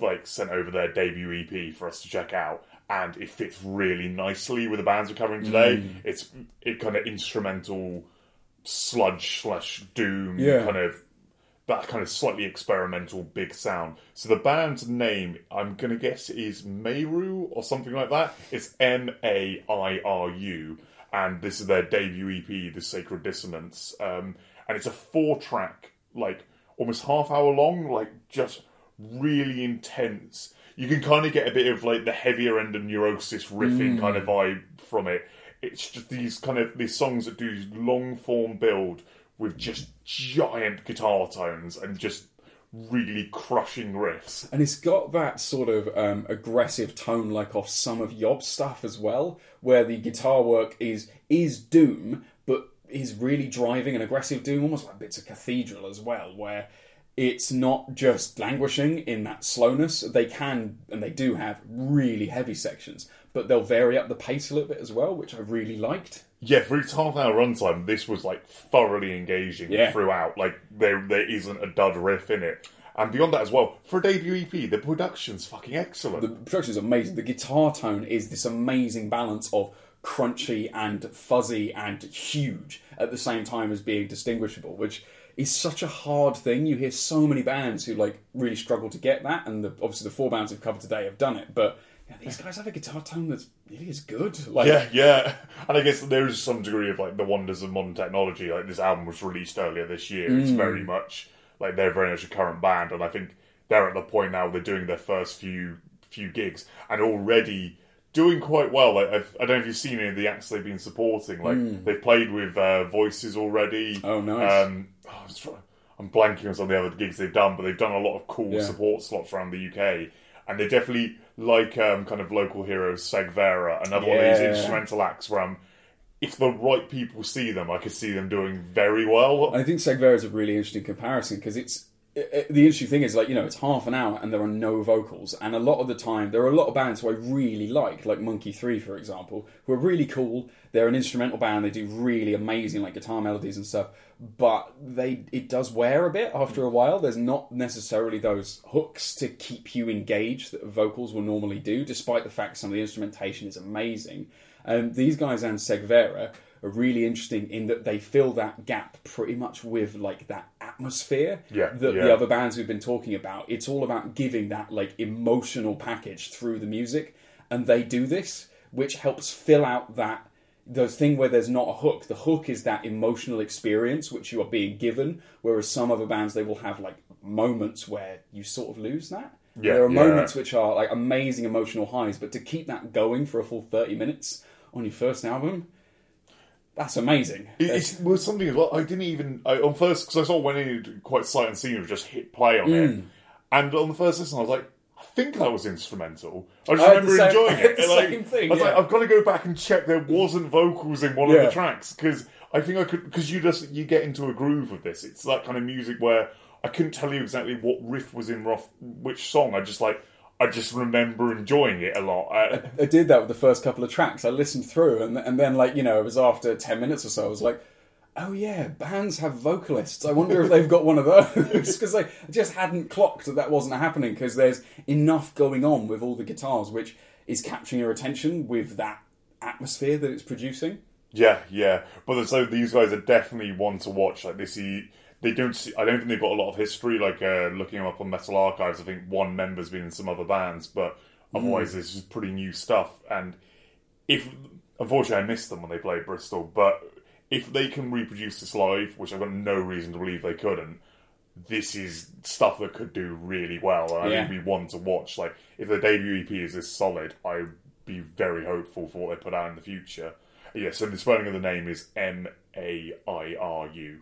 S1: like sent over their debut EP for us to check out, and it fits really nicely with the bands we're covering today.
S2: Mm.
S1: It's it kind of instrumental sludge slash doom
S2: Yeah.
S1: kind of that kind of slightly experimental big sound. So the band's name, I'm gonna guess, is Mairu or something like that. It's M A I R U, and this is their debut EP, The Sacred Dissonance. Um, and it's a four-track, like almost half-hour long, like just really intense. You can kind of get a bit of like the heavier end of Neurosis riffing kind of vibe from it. It's just these kind of these songs that do long form build with just giant guitar tones and just really crushing riffs.
S2: And it's got that sort of um, aggressive tone, like off some of Yob's stuff as well, where the guitar work is is doom, but is really driving an aggressive doom, almost like bits of Cathedral as well, where it's not just languishing in that slowness. They can and they do have really heavy sections, but they'll vary up the pace a little bit as well, which I really liked.
S1: Yeah, for its half hour runtime, this was like thoroughly engaging
S2: Yeah.
S1: throughout. Like there there isn't a dud riff in it. And beyond that as well, for a debut EP, the production's fucking excellent.
S2: The production's amazing. The guitar tone is this amazing balance of crunchy and fuzzy and huge at the same time as being distinguishable, which is such a hard thing. You hear so many bands who like really struggle to get that, and the, obviously the four bands we've covered today have done it. But yeah, these guys have a guitar tone that's really is good. Like,
S1: Yeah, yeah. And I guess there is some degree of like the wonders of modern technology. Like this album was released earlier this year. It's very much like they're very much a current band, and I think they're at the point now they're doing their first few few gigs and already doing quite well. Like I've, I don't know if you've seen any of the acts they've been supporting. Like they've played with uh, Voices already.
S2: Oh, nice.
S1: Um, oh, I was trying- I'm blanking on some of the other gigs they've done, but they've done a lot of cool
S2: Yeah.
S1: support slots around the UK. And they definitely like um, kind of local heroes, Segvera, another one of these instrumental acts where I'm, if the right people see them, I could see them doing very well.
S2: I think Segvera is a really interesting comparison because it's the interesting thing is like you know it's half an hour and there are no vocals. And a lot of the time there are a lot of bands who I really like like Monkey3 for example who are really cool. They're an instrumental band. They do really amazing like guitar melodies and stuff. But they it does wear a bit after a while. There's not necessarily those hooks to keep you engaged that vocals will normally do despite the fact some of the instrumentation is amazing. Um, these guys and Segvera are really interesting in that they fill that gap pretty much with like that atmosphere
S1: Yeah,
S2: that
S1: yeah.
S2: the other bands we've been talking about. It's all about giving that like emotional package through the music, and they do this, which helps fill out that the thing where there's not a hook. The hook is that emotional experience which you are being given, whereas some other bands they will have like moments where you sort of lose that.
S1: Yeah,
S2: there are
S1: yeah.
S2: moments which are like amazing emotional highs, but to keep that going for a full thirty minutes on your first album, that's amazing.
S1: It, it was something as well. I didn't even I, on first because I saw when it quite sight and scene just hit play on
S2: Hmm.
S1: it, and on the first listen I was like, I think that was instrumental. I just
S2: I
S1: remember
S2: same-
S1: enjoying it.
S2: the
S1: like,
S2: same thing,
S1: I was like, I've got to go back and check there wasn't vocals in one of the tracks because I think I could because you just you get into a groove with this. It's that kind of music where I couldn't tell you exactly what riff was in rough, which song. I just like I just remember enjoying it a lot. I,
S2: I did that with the first couple of tracks. I listened through, and and then like you know, it was after ten minutes or so. I was like, oh yeah, bands have vocalists. I wonder if they've got one of those because I just hadn't clocked that that wasn't happening because there's enough going on with all the guitars, which is capturing your attention with that atmosphere that it's producing.
S1: Yeah, yeah. But so these guys are definitely one to watch. Like they see, they don't see. I don't think they've got a lot of history. Like uh, looking them up on Metal Archives, I think one member's been in some other bands, but otherwise this is pretty new stuff. And if unfortunately I missed them when they played Bristol, but if they can reproduce this live, which I've got no reason to believe they couldn't. This is stuff that could do really well, and
S2: Yeah.
S1: I think we want to watch. Like, if the debut EP is this solid, I'd be very hopeful for what they put out in the future. Yeah, so the spelling of the name is M A I R U.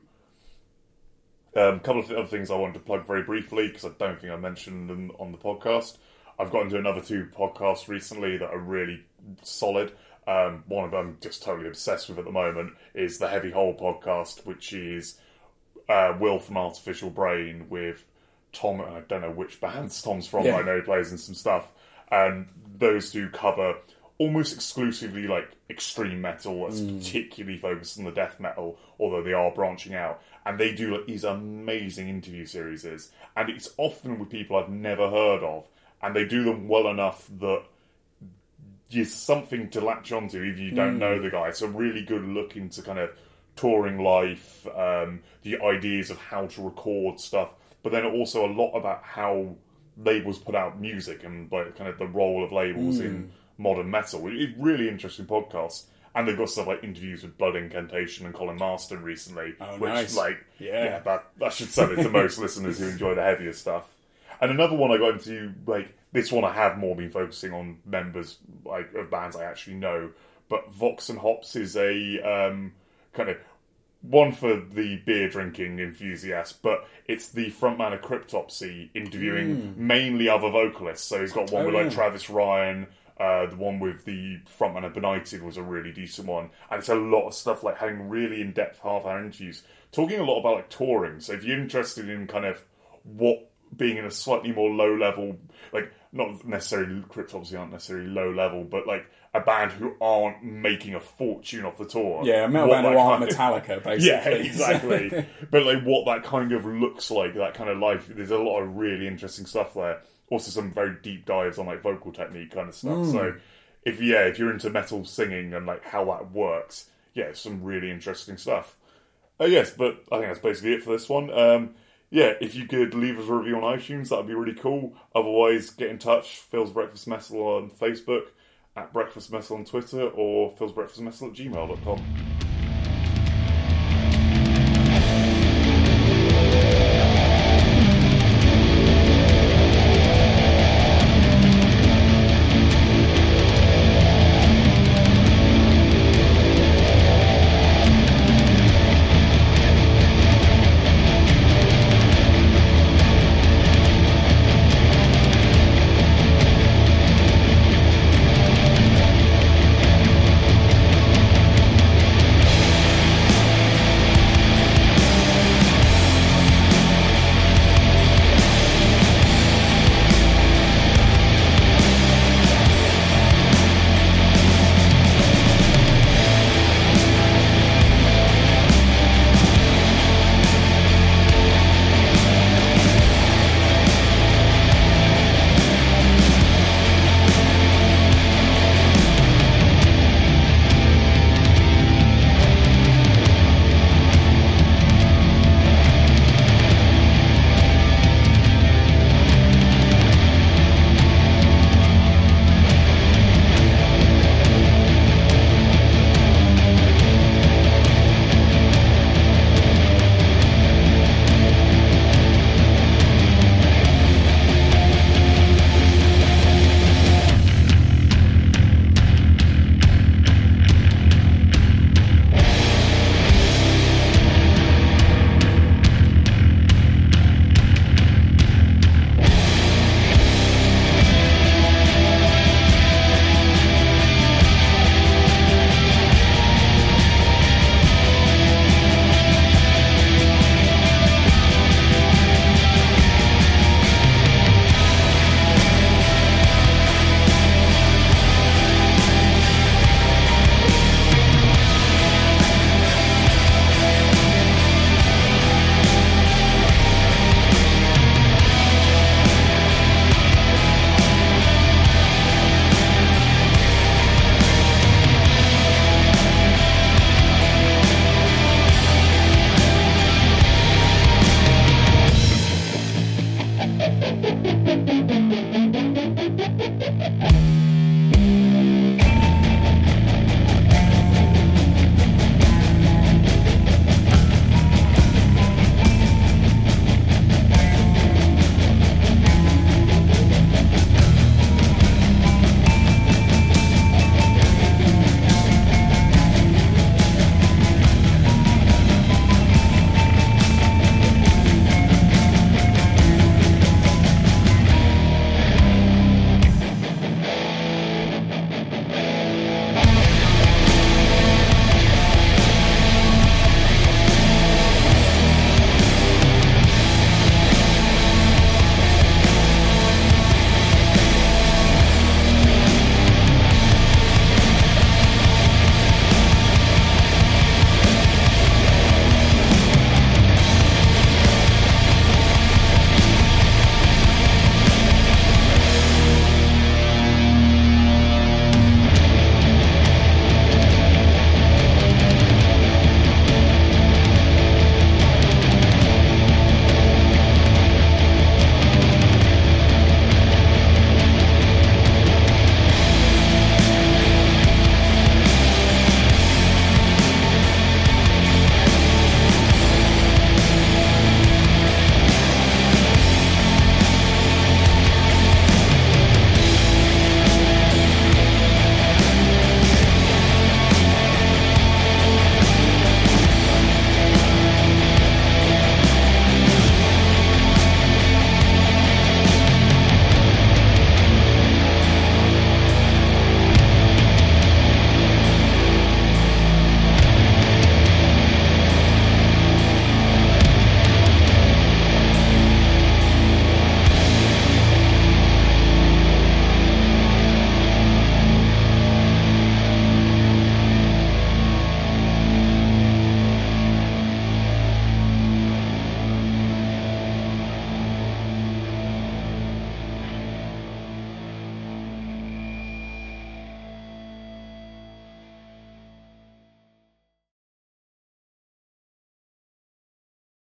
S1: A um, couple of other things I wanted to plug very briefly because I don't think I mentioned them on the podcast. I've gotten to another two podcasts recently that are really solid. Um, one of them I'm just totally obsessed with at the moment is the Heavy Hole podcast, which is uh, Will from Artificial Brain with Tom. And I don't know which bands Tom's from.
S2: Yeah.
S1: but I know he plays in some stuff. And those two cover almost exclusively like extreme metal that's mm. particularly focused on the death metal, although they are branching out. And they do like these amazing interview series, and it's often with people I've never heard of, and they do them well enough that is something to latch onto if you don't know mm. the guy. It's a really good look into kind of touring life, um, the ideas of how to record stuff, but then also a lot about how labels put out music and like kind of the role of labels in mm. Modern metal. It's really interesting podcast. And they've got stuff like interviews with Blood Incantation and Colin Marston recently,
S2: Oh,
S1: which
S2: nice.
S1: like
S2: Yeah.
S1: that that should sell it to most listeners who enjoy the heavier stuff. And another one I got into, like this one, I have more been focusing on members like of bands I actually know. But Vox and Hops is a um, kind of one for the beer drinking enthusiast, but it's the frontman of Cryptopsy interviewing mainly other vocalists. So he's got one
S2: Oh,
S1: with like
S2: yeah.
S1: Travis Ryan. Uh, the one with the frontman of Benighted was a really decent one, and it's a lot of stuff like having really in-depth half-hour interviews, talking a lot about like touring. So if you're interested in kind of what being in a slightly more low-level, like not necessarily Cryptopsy aren't necessarily low-level, but like a band who aren't making a fortune off the tour.
S2: Yeah, a metal band who aren't
S1: of-
S2: Metallica, basically.
S1: yeah, exactly. but like what that kind of looks like, that kind of life. There's a lot of really interesting stuff there. Also, some very deep dives on like vocal technique kind of stuff. So, if yeah, if you're into metal singing and like how that works, yeah, some really interesting stuff. Uh, yes, but I think that's basically it for this one. Um, yeah, if you could leave us a review on iTunes, that'd be really cool. Otherwise, get in touch. Phil's Breakfast Messel on Facebook, at Breakfast Messel on Twitter, or Phil's Breakfast Messel at gmail.com.